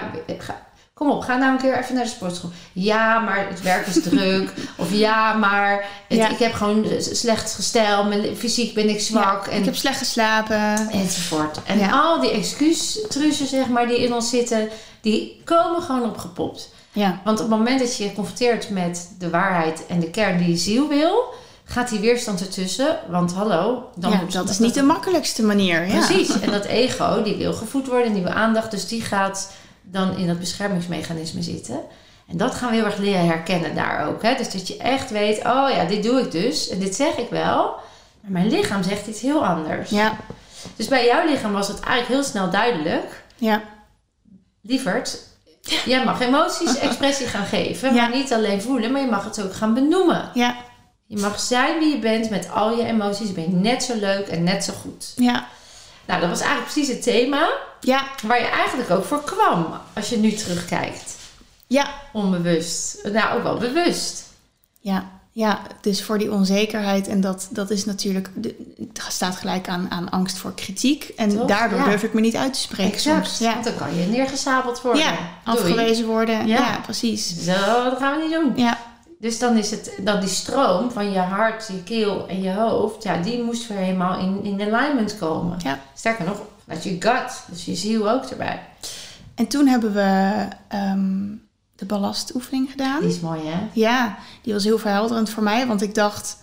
kom op, ga nou een keer even naar de sportschool. Ja, maar het werk is druk. [laughs] Of ja, maar het- Ja. ik heb gewoon slecht gestel. Mijn fysiek ben ik zwak. Ja, en ik heb slecht geslapen. enzovoort. En Ja. al die excuustrussen, zeg maar, die in ons zitten, die komen gewoon opgepopt. Ja, Want op het moment dat je je confronteert met de waarheid en de kern die je ziel wil, gaat die weerstand ertussen. Want hallo, dan ja moet dat is niet de makkelijkste manier. Ja. Precies. En dat [laughs] ego, die wil gevoed worden en die wil aandacht. Dus die gaat dan in dat beschermingsmechanisme zitten. En dat gaan we heel erg leren herkennen daar ook. Hè? Dus dat je echt weet, oh ja, dit doe ik dus. En dit zeg ik wel. Maar mijn lichaam zegt iets heel anders. Ja, Dus bij jouw lichaam was het eigenlijk heel snel duidelijk. ja, Lieverd, jij mag emoties [laughs] expressie gaan geven. Ja. Maar niet alleen voelen, maar je mag het ook gaan benoemen. ja, Je mag zijn wie je bent met al je emoties. Ben je net zo leuk en net zo goed. ja, Nou, dat was eigenlijk precies het thema ja, waar je eigenlijk ook voor kwam. Als je nu terugkijkt. ja. Onbewust. Nou, ook wel bewust. Ja, ja, dus voor die onzekerheid. En dat, dat is natuurlijk, het staat gelijk aan, aan angst voor kritiek. En Toch? daardoor Ja. durf ik me niet uit te spreken soms. Ja, Want dan kan je neergezabeld worden. ja afgewezen worden. Ja. Ja, precies. Zo, dat gaan we niet doen. Ja, Dus dan is het, dan die stroom van je hart, je keel en je hoofd, ja, die moest weer helemaal in, in alignment komen. Ja. Sterker nog, vanuit je gut, dus je ziel ook erbij. en toen hebben we ehm, de ballastoefening gedaan. Die is mooi, hè? Ja, die was heel verhelderend voor mij. Want ik dacht,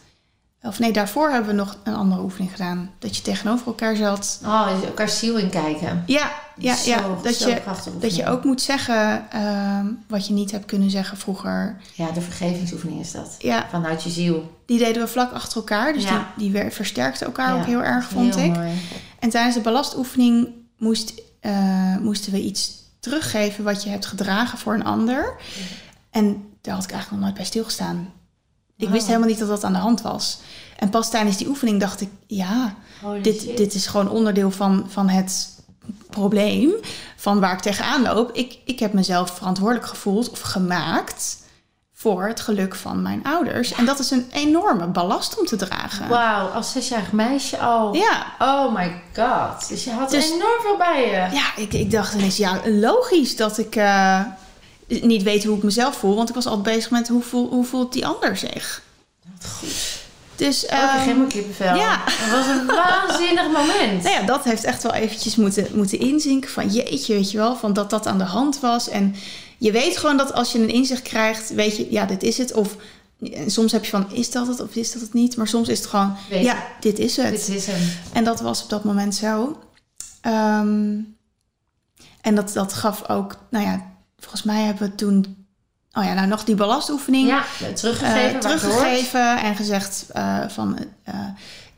Of nee, daarvoor hebben we nog een andere oefening gedaan. Dat je tegenover elkaar zat. Oh, dus elkaar ziel in kijken. Ja, ja, Zo- ja. Dat, je, dat je ook moet zeggen ehm, wat je niet hebt kunnen zeggen vroeger. Ja, de vergevingsoefening is dat. Ja, Vanuit je ziel. die deden we vlak achter elkaar. Dus Ja. die, die weer, versterkten elkaar Ja, ook heel erg, vond Heel ik. mooi. En tijdens de balastoefening moest, eh, moesten we iets teruggeven wat je hebt gedragen voor een ander. En daar had ik eigenlijk nog nooit bij stilgestaan. Ik wist Oh. helemaal niet dat dat aan de hand was. En pas tijdens die oefening dacht ik, ja, Holy dit, shit. dit is gewoon onderdeel van, van het probleem. Van waar ik tegenaan loop. Ik, ik heb mezelf verantwoordelijk gevoeld of gemaakt voor het geluk van mijn ouders. En dat is een enorme ballast om te dragen. Wauw, als zesjarig meisje al. Ja, Oh my god. Dus je had Dus- enorm veel bij je. Ja, ik, ik dacht ineens, ja, logisch dat ik eh, niet weet hoe ik mezelf voel. Want ik was altijd bezig met hoe, voel, hoe voelt die ander zich. Wat goed. Dus Ook een ehm, helemaal kippenvel. ja. Het was een waanzinnig moment. nou ja, dat heeft echt wel eventjes moeten, moeten inzinken. Van jeetje, weet je wel, van dat dat aan de hand was. En je weet gewoon dat als je een inzicht krijgt, weet je, ja, dit is het. Of en soms heb je van, is dat het of is dat het niet? Maar soms is het gewoon, Weet ja, dit is het. Dit is hem. En dat was op dat moment zo. Ehm, en dat, dat gaf ook, nou ja, volgens mij hebben we toen, oh ja, nou nog die balastoefening Ja, eh, teruggegeven. teruggegeven en gezegd eh, van, eh,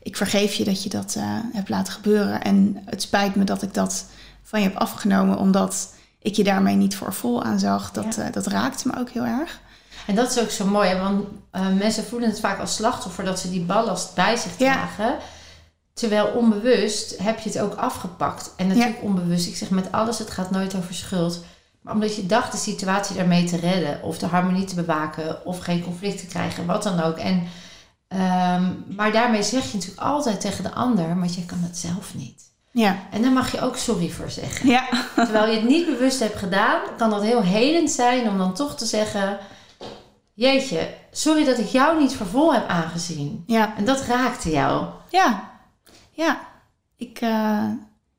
ik vergeef je dat je dat hebt laten gebeuren. En het spijt me dat ik dat van je heb afgenomen, omdat ik je daarmee niet voor vol aanzag. Dat, Ja. eh, dat raakte me ook heel erg. En dat is ook zo mooi, hè, want mensen voelen het vaak als slachtoffer dat ze die ballast bij zich Ja. dragen. Terwijl onbewust heb je het ook afgepakt. En natuurlijk onbewust, ik zeg met alles, het gaat nooit over schuld. Maar omdat je dacht de situatie daarmee te redden, of de harmonie te bewaken, of geen conflict te krijgen, wat dan ook. En, ehm, maar daarmee zeg je natuurlijk altijd tegen de ander, maar je kan het zelf niet. Ja, En daar mag je ook sorry voor zeggen. ja, Terwijl je het niet bewust hebt gedaan, kan dat heel helend zijn om dan toch te zeggen: Jeetje, sorry dat ik jou niet voor vol heb aangezien. ja. En dat raakte jou. Ja, ja. Ik, eh,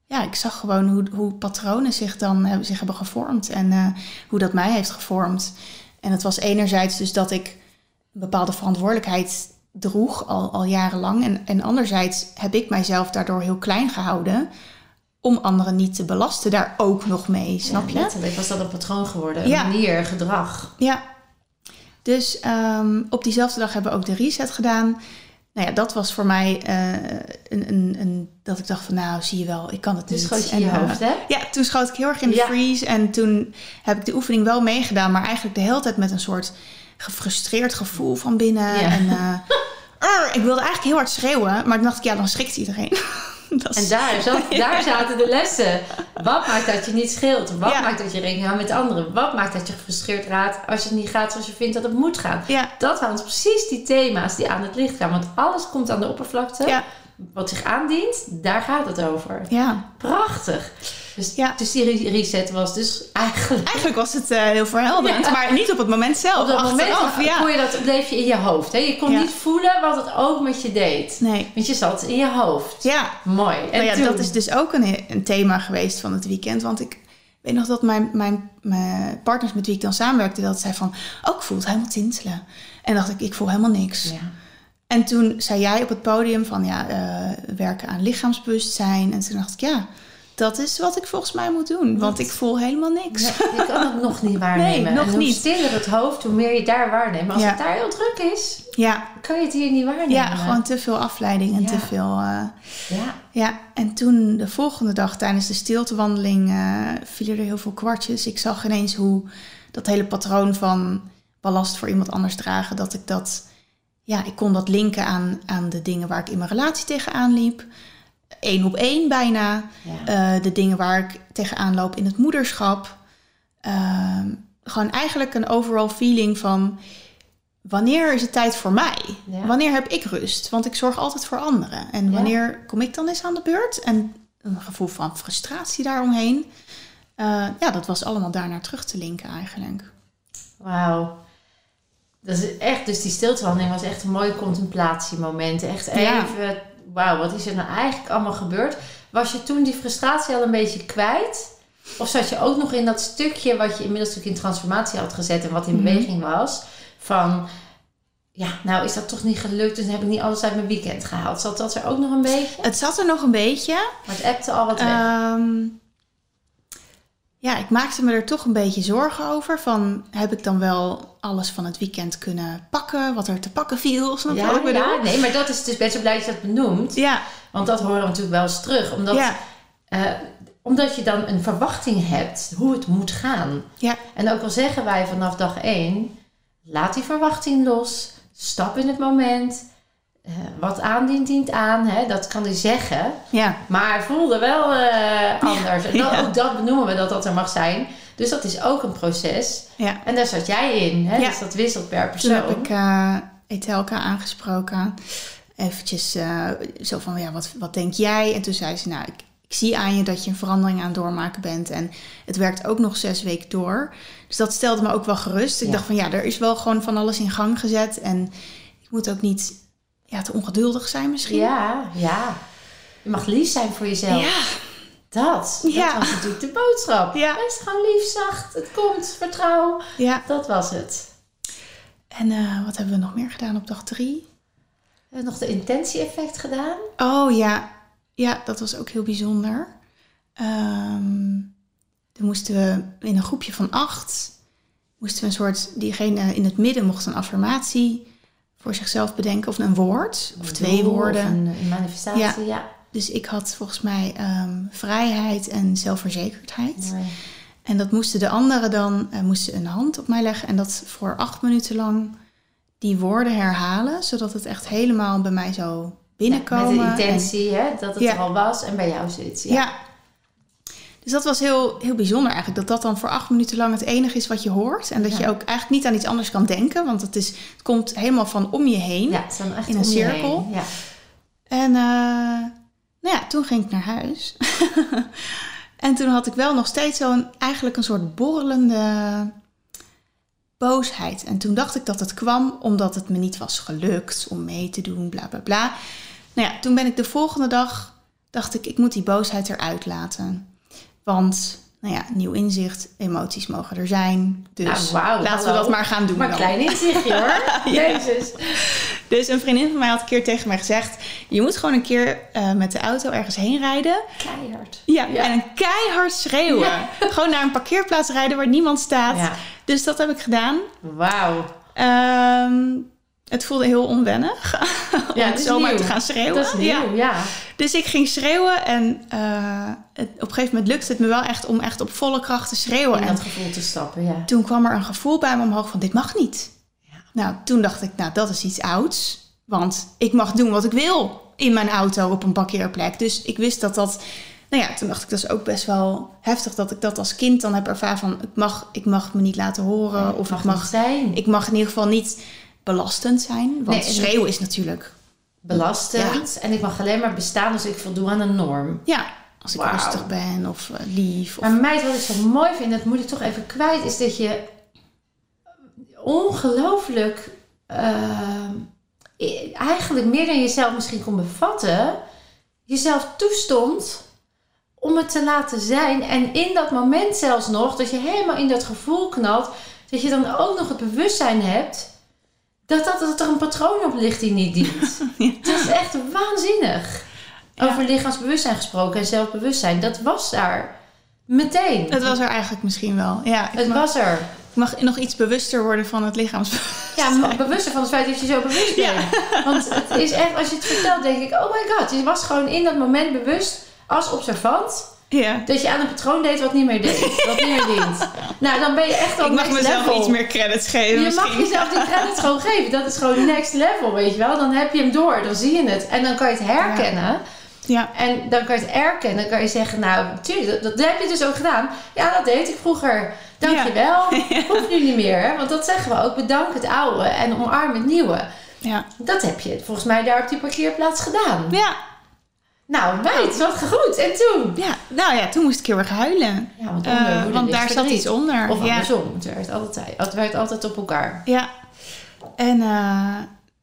ja, ik zag gewoon hoe, hoe patronen zich dan hebben, zich hebben gevormd en eh, hoe dat mij heeft gevormd. En het was enerzijds dus dat ik een bepaalde verantwoordelijkheid droeg al, al jarenlang. En, en anderzijds heb ik mijzelf daardoor heel klein gehouden om anderen niet te belasten daar ook nog mee, snap Ja, je? was dat een patroon geworden. Een Ja. manier, gedrag. Ja. Dus ehm, op diezelfde dag hebben we ook de reset gedaan. Nou ja, dat was voor mij eh, een, een, een... Dat ik dacht van, nou, zie je wel, ik kan het Dus niet. schoot je in je eh, hoofd, hè? Ja, toen schoot ik heel erg in de Ja. freeze. En toen heb ik de oefening wel meegedaan. Maar eigenlijk de hele tijd met een soort gefrustreerd gevoel van binnen. Ja. En eh, [laughs] ik wilde eigenlijk heel hard schreeuwen. Maar toen dacht ik, ja, dan schrikt iedereen. [laughs] En daar, zat, [laughs] daar zaten de lessen. Wat maakt dat je niet scheelt? Wat Ja. maakt dat je rekening houdt met anderen? Wat maakt dat je gefrustreerd raakt als het niet gaat zoals je vindt dat het moet gaan? Ja, Dat waren precies die thema's die aan het licht gaan. Want alles komt aan de oppervlakte. ja, Wat zich aandient, daar gaat het over. ja. Prachtig. Dus, Ja. dus die re- reset was dus eigenlijk... Eigenlijk was het eh, heel verhelderend. Ja. Maar niet op het moment zelf. Op dat moment achteraf, ja. kon je dat, bleef je in je hoofd. Hè? Je kon Ja. niet voelen wat het ook met je deed. Nee. Want je zat in je hoofd. Ja, Mooi. En Nou toen? dat is dus ook een, een thema geweest van het weekend. Want ik weet nog dat mijn, mijn, mijn partners met wie ik dan samenwerkte, dat zei van, oh, ik voel het helemaal tintelen. En dacht ik, ik voel helemaal niks. Ja. En toen zei jij op het podium van, ja, eh, werken aan lichaamsbewustzijn. En toen dacht ik, ja, dat is wat ik volgens mij moet doen. Want ik voel helemaal niks. Nee, je kan het nog niet [laughs] waarnemen. Nee, nog en hoe niet. stiller het hoofd, hoe meer je daar waarneemt. Als Ja. het daar heel druk is, Ja, kan je het hier niet waarnemen. ja, gewoon te veel afleiding en Ja. te veel... eh, Ja. Ja, en toen de volgende dag tijdens de stiltewandeling eh vielen er heel veel kwartjes. Ik zag ineens hoe dat hele patroon van ballast voor iemand anders dragen, dat ik dat, ja, ik kon dat linken aan, aan de dingen waar ik in mijn relatie tegenaan liep. Eén op één bijna. Ja. Eh, de dingen waar ik tegenaan loop in het moederschap. Ehm, gewoon eigenlijk een overall feeling van wanneer is het tijd voor mij? Ja. Wanneer heb ik rust? Want ik zorg altijd voor anderen. En Ja. wanneer kom ik dan eens aan de beurt? En een gevoel van frustratie daaromheen. Eh, ja, dat was allemaal daarnaar terug te linken eigenlijk. Wauw. Dat is echt, dus die stiltewandeling was echt een mooi contemplatiemoment. Echt even, wauw, wat is er nou eigenlijk allemaal gebeurd? Was je toen die frustratie al een beetje kwijt? Of zat je ook nog in dat stukje wat je inmiddels natuurlijk in transformatie had gezet en wat in Mhm. beweging was? Van, ja, nou is dat toch niet gelukt. Dus heb ik niet alles uit mijn weekend gehaald. Zat dat er ook nog een beetje? Het zat er nog een beetje. Maar het appte al wat weg. Ehm, ja, ik maakte me er toch een beetje zorgen over. Van, heb ik dan wel alles van het weekend kunnen pakken? Wat er te pakken viel? [laughs] Snap je wat ik ja, bedoel? ja, nee, maar dat is dus best wel blij dat je dat benoemt. Ja, Want dat horen we natuurlijk wel eens terug. Omdat, ja, eh, omdat je dan een verwachting hebt hoe het moet gaan. ja, En ook al zeggen wij vanaf dag één, laat die verwachting los. Stap in het moment. Eh, wat aandient, dient aan. Hè? Dat kan hij zeggen. ja. Maar voelde wel eh, anders. En dat, Ja. ook dat benoemen we dat dat er mag zijn. Dus dat is ook een proces. ja. En daar zat jij in. Hè? Dus dat wisselt per Toen persoon. heb ik eh Etelka aangesproken. Eventjes zo van, ja, wat, wat denk jij? En toen zei ze, nou, ik, ik zie aan je dat je een verandering aan het doormaken bent. En het werkt ook nog zes weken door. Dus dat stelde me ook wel gerust. Ik Ja. dacht van, ja, er is wel gewoon van alles in gang gezet. En ik moet ook niet ja, te ongeduldig zijn misschien. Ja, ja. Je mag lief zijn voor jezelf. Ja, Dat. Ja. Dat was natuurlijk de boodschap. Ja. Wees gewoon lief, zacht. Het komt. Vertrouw. ja. Dat was het. En eh, wat hebben we nog meer gedaan op dag drie? We hebben nog de intentie-effect gedaan. Oh ja, ja, dat was ook heel bijzonder. Toen moesten we in een groepje van acht, moesten we een soort, diegene in het midden mocht een affirmatie voor zichzelf bedenken, of een woord, of twee woorden. Of een, een manifestatie, ja. Dus ik had volgens mij ehm, vrijheid en zelfverzekerdheid. En dat moesten de anderen dan, eh, moesten een hand op mij leggen en dat voor acht minuten lang die woorden herhalen, zodat het echt helemaal bij mij zou binnenkomen. Ja, met de intentie hè, dat het Ja. er al was en bij jou zit. Ja. Ja. Dus dat was heel, heel bijzonder eigenlijk. Dat dat dan voor acht minuten lang het enige is wat je hoort. En dat Ja. je ook eigenlijk niet aan iets anders kan denken. Want het, is, het komt helemaal van om je heen. Ja, het is dan echt In een cirkel. heen. Ja. En eh, nou ja, toen ging ik naar huis. [laughs] en toen had ik wel nog steeds zo'n eigenlijk een soort borrelende boosheid. En toen dacht ik dat het kwam omdat het me niet was gelukt om mee te doen, bla bla bla. Nou ja, toen ben ik de volgende dag, dacht ik, ik moet die boosheid eruit laten. Want, nou ja, nieuw inzicht, emoties mogen er zijn. Dus Nou, laten we dat maar gaan doen. Maar een klein inzichtje hoor. [laughs] Jezus. Dus een vriendin van mij had een keer tegen mij gezegd: Je moet gewoon een keer eh, met de auto ergens heen rijden. Keihard. Ja, Ja. en een keihard schreeuwen. [laughs] Gewoon naar een parkeerplaats rijden waar niemand staat. Ja. Dus dat heb ik gedaan. Wauw. Ehm, het voelde heel onwennig [laughs] om Ja, het is zomaar nieuw. te gaan schreeuwen. Dat is Ja. nieuw, ja. Dus ik ging schreeuwen en eh, het, op een gegeven moment lukte het me wel echt om echt op volle kracht te schreeuwen. In En dat gevoel te stappen, ja. toen kwam er een gevoel bij me omhoog van dit mag niet. Ja. Nou, toen dacht ik, nou dat is iets ouds. Want ik mag doen wat ik wil in mijn auto op een parkeerplek. Dus ik wist dat dat... Nou ja, toen dacht ik, dat is ook best wel heftig dat ik dat als kind dan heb ervaren van... Ik mag, ik mag me niet laten horen of mag ik mag, zijn. ik mag in ieder geval niet belastend zijn. Want Nee, en- schreeuwen is natuurlijk... Belastend. En ik mag alleen maar bestaan als ik voldoe aan een norm. Ja, als ik rustig ben of eh, lief. Of, Maar meid, wat ik zo mooi vind, dat moet ik toch even kwijt, is dat je ongelooflijk, eh, eigenlijk meer dan jezelf misschien kon bevatten, jezelf toestond om het te laten zijn. En in dat moment zelfs nog, dat je helemaal in dat gevoel knalt, dat je dan ook nog het bewustzijn hebt dat, dat, dat er een patroon op ligt die niet dient. [laughs] Ja. Het is echt waanzinnig. Ja. Over lichaamsbewustzijn gesproken en zelfbewustzijn. Dat was daar meteen. Het was er eigenlijk misschien wel. Ja, ik Het mag, was er. ik mag nog iets bewuster worden van het lichaams. Ja, bewuster van het feit dat je zo bewust bent. Want het is echt, als je het vertelt, denk ik, oh my god. Je was gewoon in dat moment bewust als observant. Ja. Dat je aan een patroon deed wat niet meer deed. Wat niet meer dient. [laughs] Nou, dan ben je echt al Ik mag mezelf level. iets meer credits geven. Je mag jezelf die credit gewoon geven. Dat is gewoon next level, weet je wel. Dan heb je hem door, dan zie je het. En dan kan je het herkennen. Ja, En dan kan je het erkennen. Dan kan je zeggen, nou, tuurlijk, dat, dat heb je dus ook gedaan. Ja, dat deed ik vroeger. Dankjewel. [laughs] Hoeft nu niet meer. Hè? Want dat zeggen we ook. Bedank het oude en omarm het nieuwe. ja. Dat heb je volgens mij daar op die parkeerplaats gedaan. Ja, Nou, meid, wat goed. En toen? ja. Nou ja, toen moest ik heel erg huilen. Ja, want, Eh, onder moeder want daar zat iets onder. Of ja. andersom. Het werkt altijd, het werkt altijd op elkaar. Ja. En eh,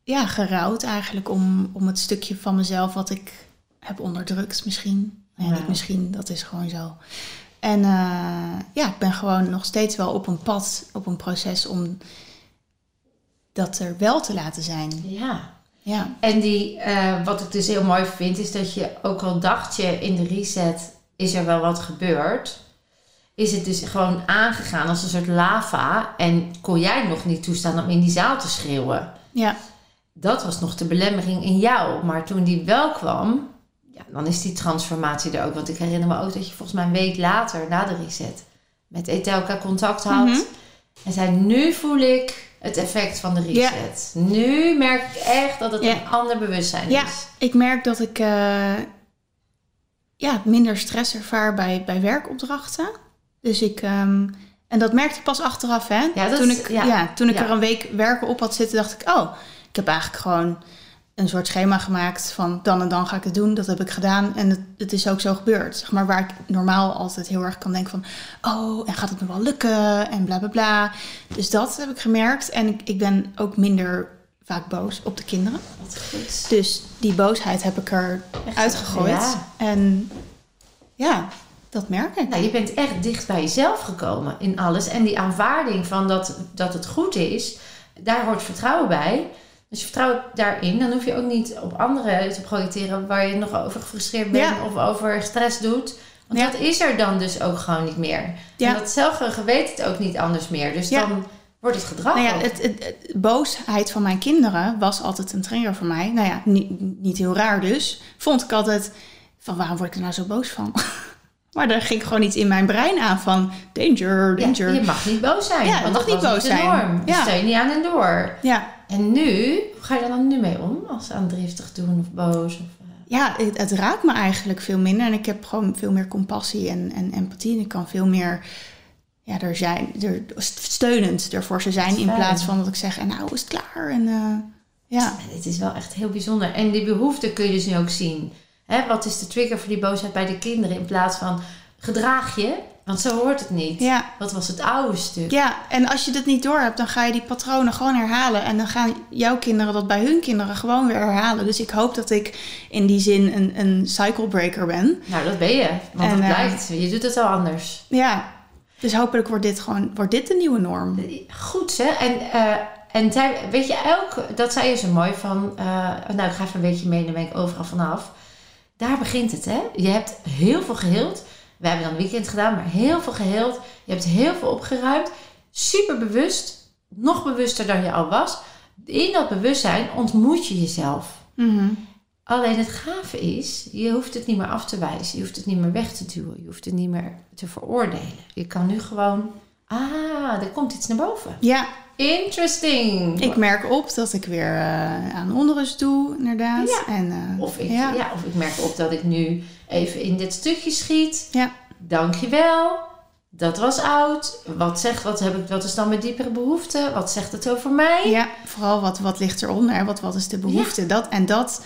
ja, gerouwd eigenlijk om, om het stukje van mezelf wat ik heb onderdrukt misschien. Wauw. niet misschien, dat is gewoon zo. En eh, ja, ik ben gewoon nog steeds wel op een pad, op een proces om dat er wel te laten zijn. Ja. Ja. En die, eh, wat ik dus heel mooi vind, is dat je ook al dacht je in de reset is er wel wat gebeurd. Is het dus gewoon aangegaan als een soort lava. En kon jij nog niet toestaan om in die zaal te schreeuwen. Ja. Dat was nog de belemmering in jou. Maar toen die wel kwam, ja, dan is die transformatie er ook. Want ik herinner me ook dat je volgens mij een week later, na de reset, met Etelka contact had. Mhm. En zei, nu voel ik het effect van de reset. Nu merk ik echt dat het Ja. een ander bewustzijn Ja. is. Ik merk dat ik eh, ja, minder stress ervaar bij, bij werkopdrachten. Dus ik... ehm, en dat merkte ik pas achteraf, hè? Ja, dat toen ik, ja. ja. toen ik Ja. er een week werken op had zitten, dacht ik... Oh, ik heb eigenlijk gewoon een soort schema gemaakt van dan en dan ga ik het doen. Dat heb ik gedaan en het, het is ook zo gebeurd. Zeg maar waar ik normaal altijd heel erg kan denken van... Oh, en gaat het me wel lukken? En bla bla bla. Dus dat heb ik gemerkt. En ik, ik ben ook minder vaak boos op de kinderen. Wat goed. Dus die boosheid heb ik er Echt, uitgegooid. ja. En ja, dat merk ik. Nou, je bent echt dicht bij jezelf gekomen in alles. En die aanvaarding van dat, dat het goed is, daar hoort vertrouwen bij. Dus je vertrouwt daarin, dan hoef je ook niet op anderen te projecteren waar je nog over gefrustreerd bent Ja. of over stress doet. Want Ja. dat is er dan dus ook gewoon niet meer. Ja. En dat zelfgeheugen weet het ook niet anders meer. Dus dan wordt het gedrag Nou ja, het, het, het- boosheid van mijn kinderen was altijd een trigger voor mij. Nou ja, niet, niet heel raar dus. Vond ik altijd van waarom word ik er nou zo boos van? [laughs] maar er ging gewoon iets in mijn brein aan van danger, Ja, danger. je mag niet boos zijn. Ja, je mag niet boos zijn. norm. Ja. Steun je niet aan en door. ja. En nu, hoe ga je er dan nu mee om? Als aandriftig doen of boos? Of, eh, het, het raakt me eigenlijk veel minder. En ik heb gewoon veel meer compassie en, en empathie. En ik kan veel meer ja, er zijn, er, steunend ervoor ze zijn. In plaats van dat ik zeg, en nou is het klaar. En eh, ja. Dit is wel echt heel bijzonder. En die behoefte kun je dus nu ook zien. Hè, wat is de trigger voor die boosheid bij de kinderen? In plaats van gedraag je, want zo hoort het niet. Ja. Wat was het oude stuk? Ja, en als je dat niet door hebt, dan ga je die patronen gewoon herhalen. En dan gaan jouw kinderen dat bij hun kinderen gewoon weer herhalen. Dus ik hoop dat ik in die zin een, een cycle breaker ben. Nou, dat ben je. Want En, het eh, blijkt, je doet het al anders. Ja, dus hopelijk wordt dit gewoon wordt dit de nieuwe norm. Goed, hè? En, eh, en zij- weet je, elk, dat zei je zo mooi van... eh, nou, ik ga even een beetje mee, dan ben ik overal vanaf. Daar begint het, hè? Je hebt heel veel geheeld. We hebben dan een weekend gedaan, maar heel veel geheeld. Je hebt heel veel opgeruimd. Super bewust. Nog bewuster dan je al was. In dat bewustzijn ontmoet je jezelf. Mhm. Alleen het gave is, je hoeft het niet meer af te wijzen. Je hoeft het niet meer weg te duwen. Je hoeft het niet meer te veroordelen. Je kan nu gewoon... Ah, er komt iets naar boven. Ja, Interesting. ik merk op dat ik weer eh, aan onrust doe, inderdaad. Ja. En, eh, Of ik, ja. ja. of ik merk op dat ik nu even in dit stukje schiet. Ja. Dankjewel. Dat was oud. Wat, zegt, wat, heb ik, wat is dan mijn diepere behoefte? Wat zegt het over mij? Ja, vooral wat, wat ligt eronder, wat, wat is de behoefte. Dat, en dat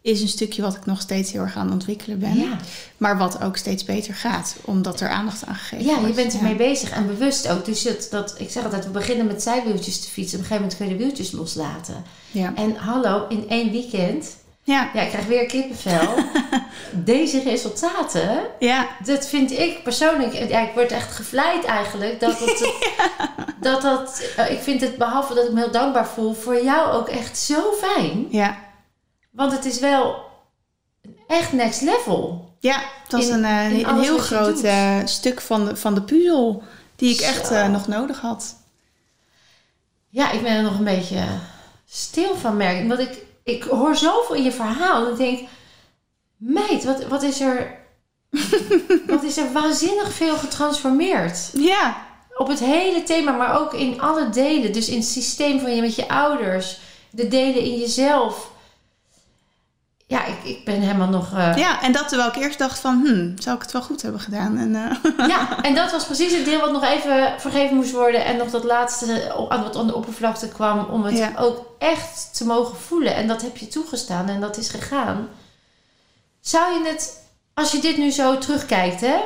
is een stukje wat ik nog steeds heel erg aan het ontwikkelen ben. Ja. Maar wat ook steeds beter gaat, omdat er aandacht aan gegeven Ja, wordt. je bent ermee bezig en bewust ook. Dus dat, dat, ik zeg altijd, we beginnen met zijwieltjes te fietsen. Op een gegeven moment kun je de wieltjes loslaten. Ja. En hallo, in één weekend, Ja. ja, ik krijg weer kippenvel. [laughs] Deze resultaten, Ja. dat vind ik persoonlijk, ja, ik word echt gevleid eigenlijk. Dat het, [laughs] dat, dat, eh, ik vind het, behalve dat ik me heel dankbaar voel, voor jou ook echt zo fijn. Ja. Want het is wel echt next level. Ja, het was In- een, eh, in een alles heel groot eh, stuk van de, van de puzzel die ik Zo. echt eh, nog nodig had. Ja, ik ben er nog een beetje stil van, merk. Omdat ik, ik hoor zoveel in je verhaal. En ik denk, meid, wat, wat is er... [laughs] wat is er waanzinnig veel getransformeerd. Ja, Op het hele thema, maar ook in alle delen. Dus in het systeem van je met je ouders. De delen in jezelf. Ja, ik, ik ben helemaal nog... eh, ja, en dat terwijl ik eerst dacht van, hmm, zou ik het wel goed hebben gedaan? En, eh, Ja, [laughs] en dat was precies het deel wat nog even vergeven moest worden. En nog dat laatste aan wat aan de oppervlakte kwam. Om het Ja. ook echt te mogen voelen. En dat heb je toegestaan en dat is gegaan. Zou je het, als je dit nu zo terugkijkt, hè?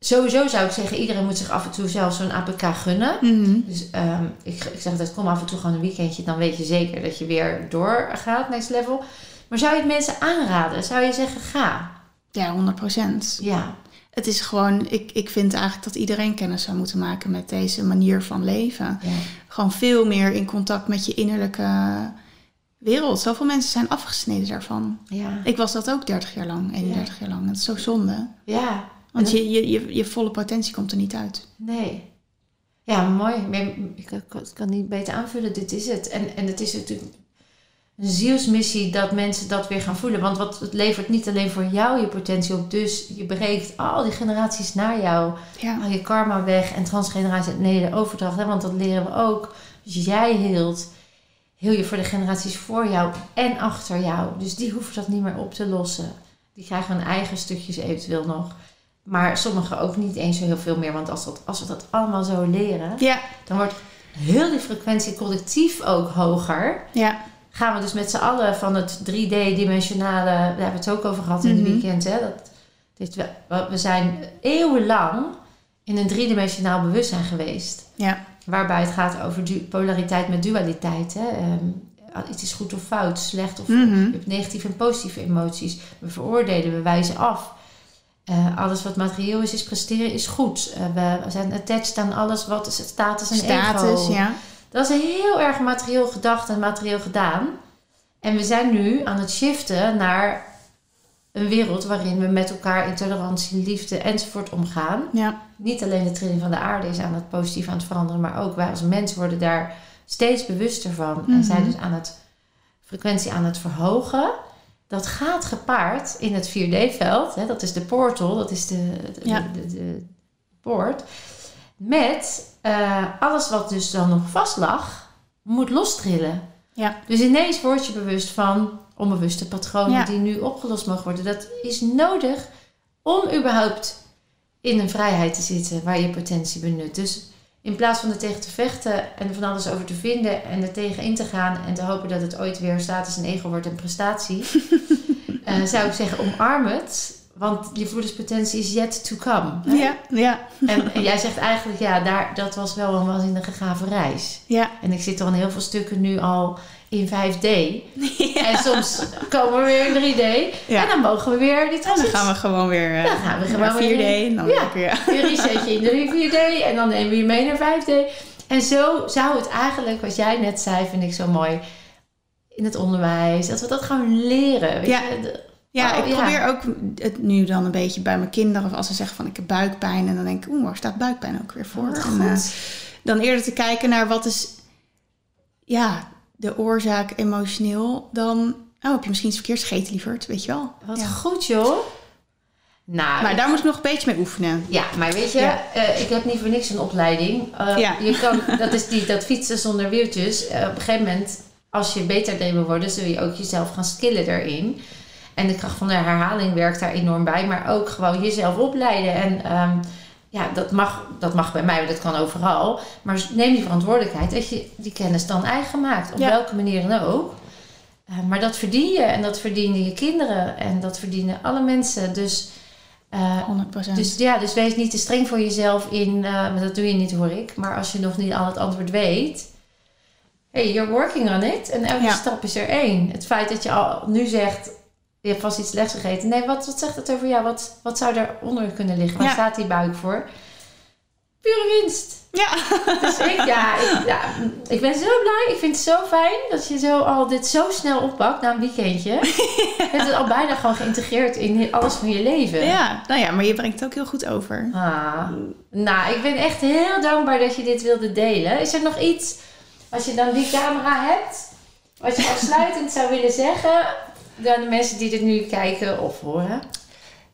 Sowieso zou ik zeggen, iedereen moet zich af en toe zelf zo'n APK gunnen. mhm. Dus ehm, ik, ik zeg dat kom af en toe gewoon een weekendje. Dan weet je zeker dat je weer doorgaat, next level. Maar zou je het mensen aanraden? Zou je zeggen, ga? Ja, 100 procent. Ja. Het is gewoon, ik, ik vind eigenlijk dat iedereen kennis zou moeten maken met deze manier van leven. ja. gewoon veel meer in contact met je innerlijke wereld. Zoveel mensen zijn afgesneden daarvan. Ja. Ik was dat ook 30 jaar lang, 31 jaar lang. Dat is zo zonde. Ja. Want je, je, je, je volle potentie komt er niet uit. Nee. Ja, mooi. Ik kan, kan niet beter aanvullen. Dit is het. En, en het is natuurlijk een zielsmissie dat mensen dat weer gaan voelen. Want wat, het levert niet alleen voor jou je potentie op. Dus je breekt al die generaties na jou. Ja. Al je karma weg. En transgeneratie, nee, de overdracht. Hè, want dat leren we ook. Dus jij hield. Heel je voor de generaties voor jou en achter jou. Dus die hoeven dat niet meer op te lossen. Die krijgen hun eigen stukjes eventueel nog. Maar sommigen ook niet eens zo heel veel meer. Want als, dat, als we dat allemaal zo leren, Ja, dan wordt heel die frequentie collectief ook hoger. ja, Gaan we dus met z'n allen van het 3D-dimensionale, daar hebben we het ook over gehad in Mhm. het weekend. Hè? Dat, dit, we, we zijn eeuwenlang in een driedimensionaal bewustzijn geweest. ja, Waarbij het gaat over polariteit met dualiteit. Hè? Ehm, iets is goed of fout, slecht of Mhm. je hebt negatieve en positieve emoties. We veroordelen, we wijzen af. Eh, alles wat materieel is, is presteren, is goed. Eh, we, we zijn attached aan alles wat is het status en status, ego. ja. Dat is heel erg materieel gedacht en materieel gedaan. En we zijn nu aan het shiften naar een wereld waarin we met elkaar in tolerantie, liefde enzovoort omgaan. Ja, Niet alleen de trilling van de aarde is aan het positief aan het veranderen, maar ook wij als mens worden daar steeds bewuster van. En Mhm. zijn dus aan het frequentie aan het verhogen. Dat gaat gepaard in het 4D-veld. Hè, dat is de portal, dat is de, de, Ja. de, de, de poort. Met eh, alles wat dus dan nog vast lag, moet lostrillen. Ja. Dus ineens word je bewust van onbewuste patronen Ja. die nu opgelost mogen worden. Dat is nodig om überhaupt in een vrijheid te zitten waar je potentie benut. Dus in plaats van er tegen te vechten en er van alles over te vinden en er tegen in te gaan en te hopen dat het ooit weer status en ego wordt en prestatie, [laughs] eh, zou ik zeggen omarm het. Want je voedingspotentie is yet to come. hè? ja, ja, En, en jij zegt eigenlijk, ja, daar, dat was wel een waanzinnige gave reis. ja. En ik zit al in heel veel stukken nu al in 5D. En soms komen we weer in 3D. Ja. En dan mogen we weer die En dan gaan we gewoon weer eh, Dan gaan we gewoon naar 4D. weer- En dan Ja. lekker, ja. [laughs] Weer resetje in de 4D. En dan nemen we je mee naar 5D. En zo zou het eigenlijk, wat jij net zei, vind ik zo mooi. In het onderwijs. Dat we dat gewoon leren. Weet Ja. je? Ja, Oh, ik ja. probeer ook het nu dan een beetje bij mijn kinderen. Of als ze zeggen van ik heb buikpijn. En dan denk ik, oeh, waar staat buikpijn ook weer voor? En, eh, dan eerder te kijken naar wat is ja, de oorzaak emotioneel. Dan oh, heb je misschien iets verkeerds gegeten, lieverd. Weet je wel. Wat Ja. goed, joh. Nou, Maar daar moet ik nog een beetje mee oefenen. Ja, maar weet je, Ja. eh, ik heb niet voor niks een opleiding. Eh, Ja. je kan, [laughs] dat is die, dat fietsen zonder wieltjes. Op een gegeven moment, als je beter erin wil worden, zul je ook jezelf gaan skillen erin. En de kracht van de herhaling werkt daar enorm bij. Maar ook gewoon jezelf opleiden. En ehm, ja, dat mag, dat mag bij mij, maar dat kan overal. Maar neem die verantwoordelijkheid dat je die kennis dan eigen maakt. Op Ja. welke manier dan ook. Eh, maar dat verdien je en dat verdienen je kinderen. En dat verdienen alle mensen. Dus... eh, 100%. dus ja, dus wees niet te streng voor jezelf in, eh, maar dat doe je niet hoor ik. Maar als je nog niet al het antwoord weet, hey, you're working on it. En elke Ja. stap is er één. Het feit dat je al nu zegt, je hebt vast iets slechts gegeten. Nee, wat, wat zegt het over jou? Wat, wat zou eronder kunnen liggen? Waar Ja. staat die buik voor? Pure winst. ja. Dus ik, ja, ik, ja, ik ben zo blij. Ik vind het zo fijn dat je zo al dit zo snel oppakt na een weekendje. [laughs] Je hebt het al bijna gewoon geïntegreerd in alles van je leven. ja, nou ja, maar je brengt het ook heel goed over. Ah, nou, ik ben echt heel dankbaar dat je dit wilde delen. Is er nog iets, als je dan die camera hebt, wat je afsluitend zou willen zeggen aan de mensen die dit nu kijken of horen?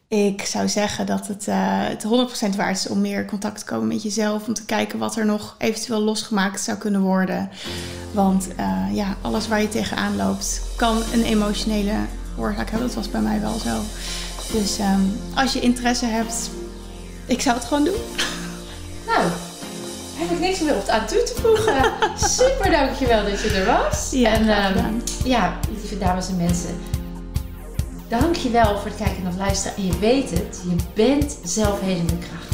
Ik zou zeggen dat het, eh, het 100% waard is om meer contact te komen met jezelf. Om te kijken wat er nog eventueel losgemaakt zou kunnen worden. Want eh, ja, alles waar je tegenaan loopt kan een emotionele oorzaak hebben. Dat was bij mij wel zo. Dus ehm, als je interesse hebt, ik zou het gewoon doen. [laughs] Nou, heb ik niks meer op aan toe te voegen. [laughs] Super dankjewel dat je er was. en ehm, ja, lieve dames en mensen. Dankjewel voor het kijken of luisteren. En je weet het, je bent zelfhelende kracht.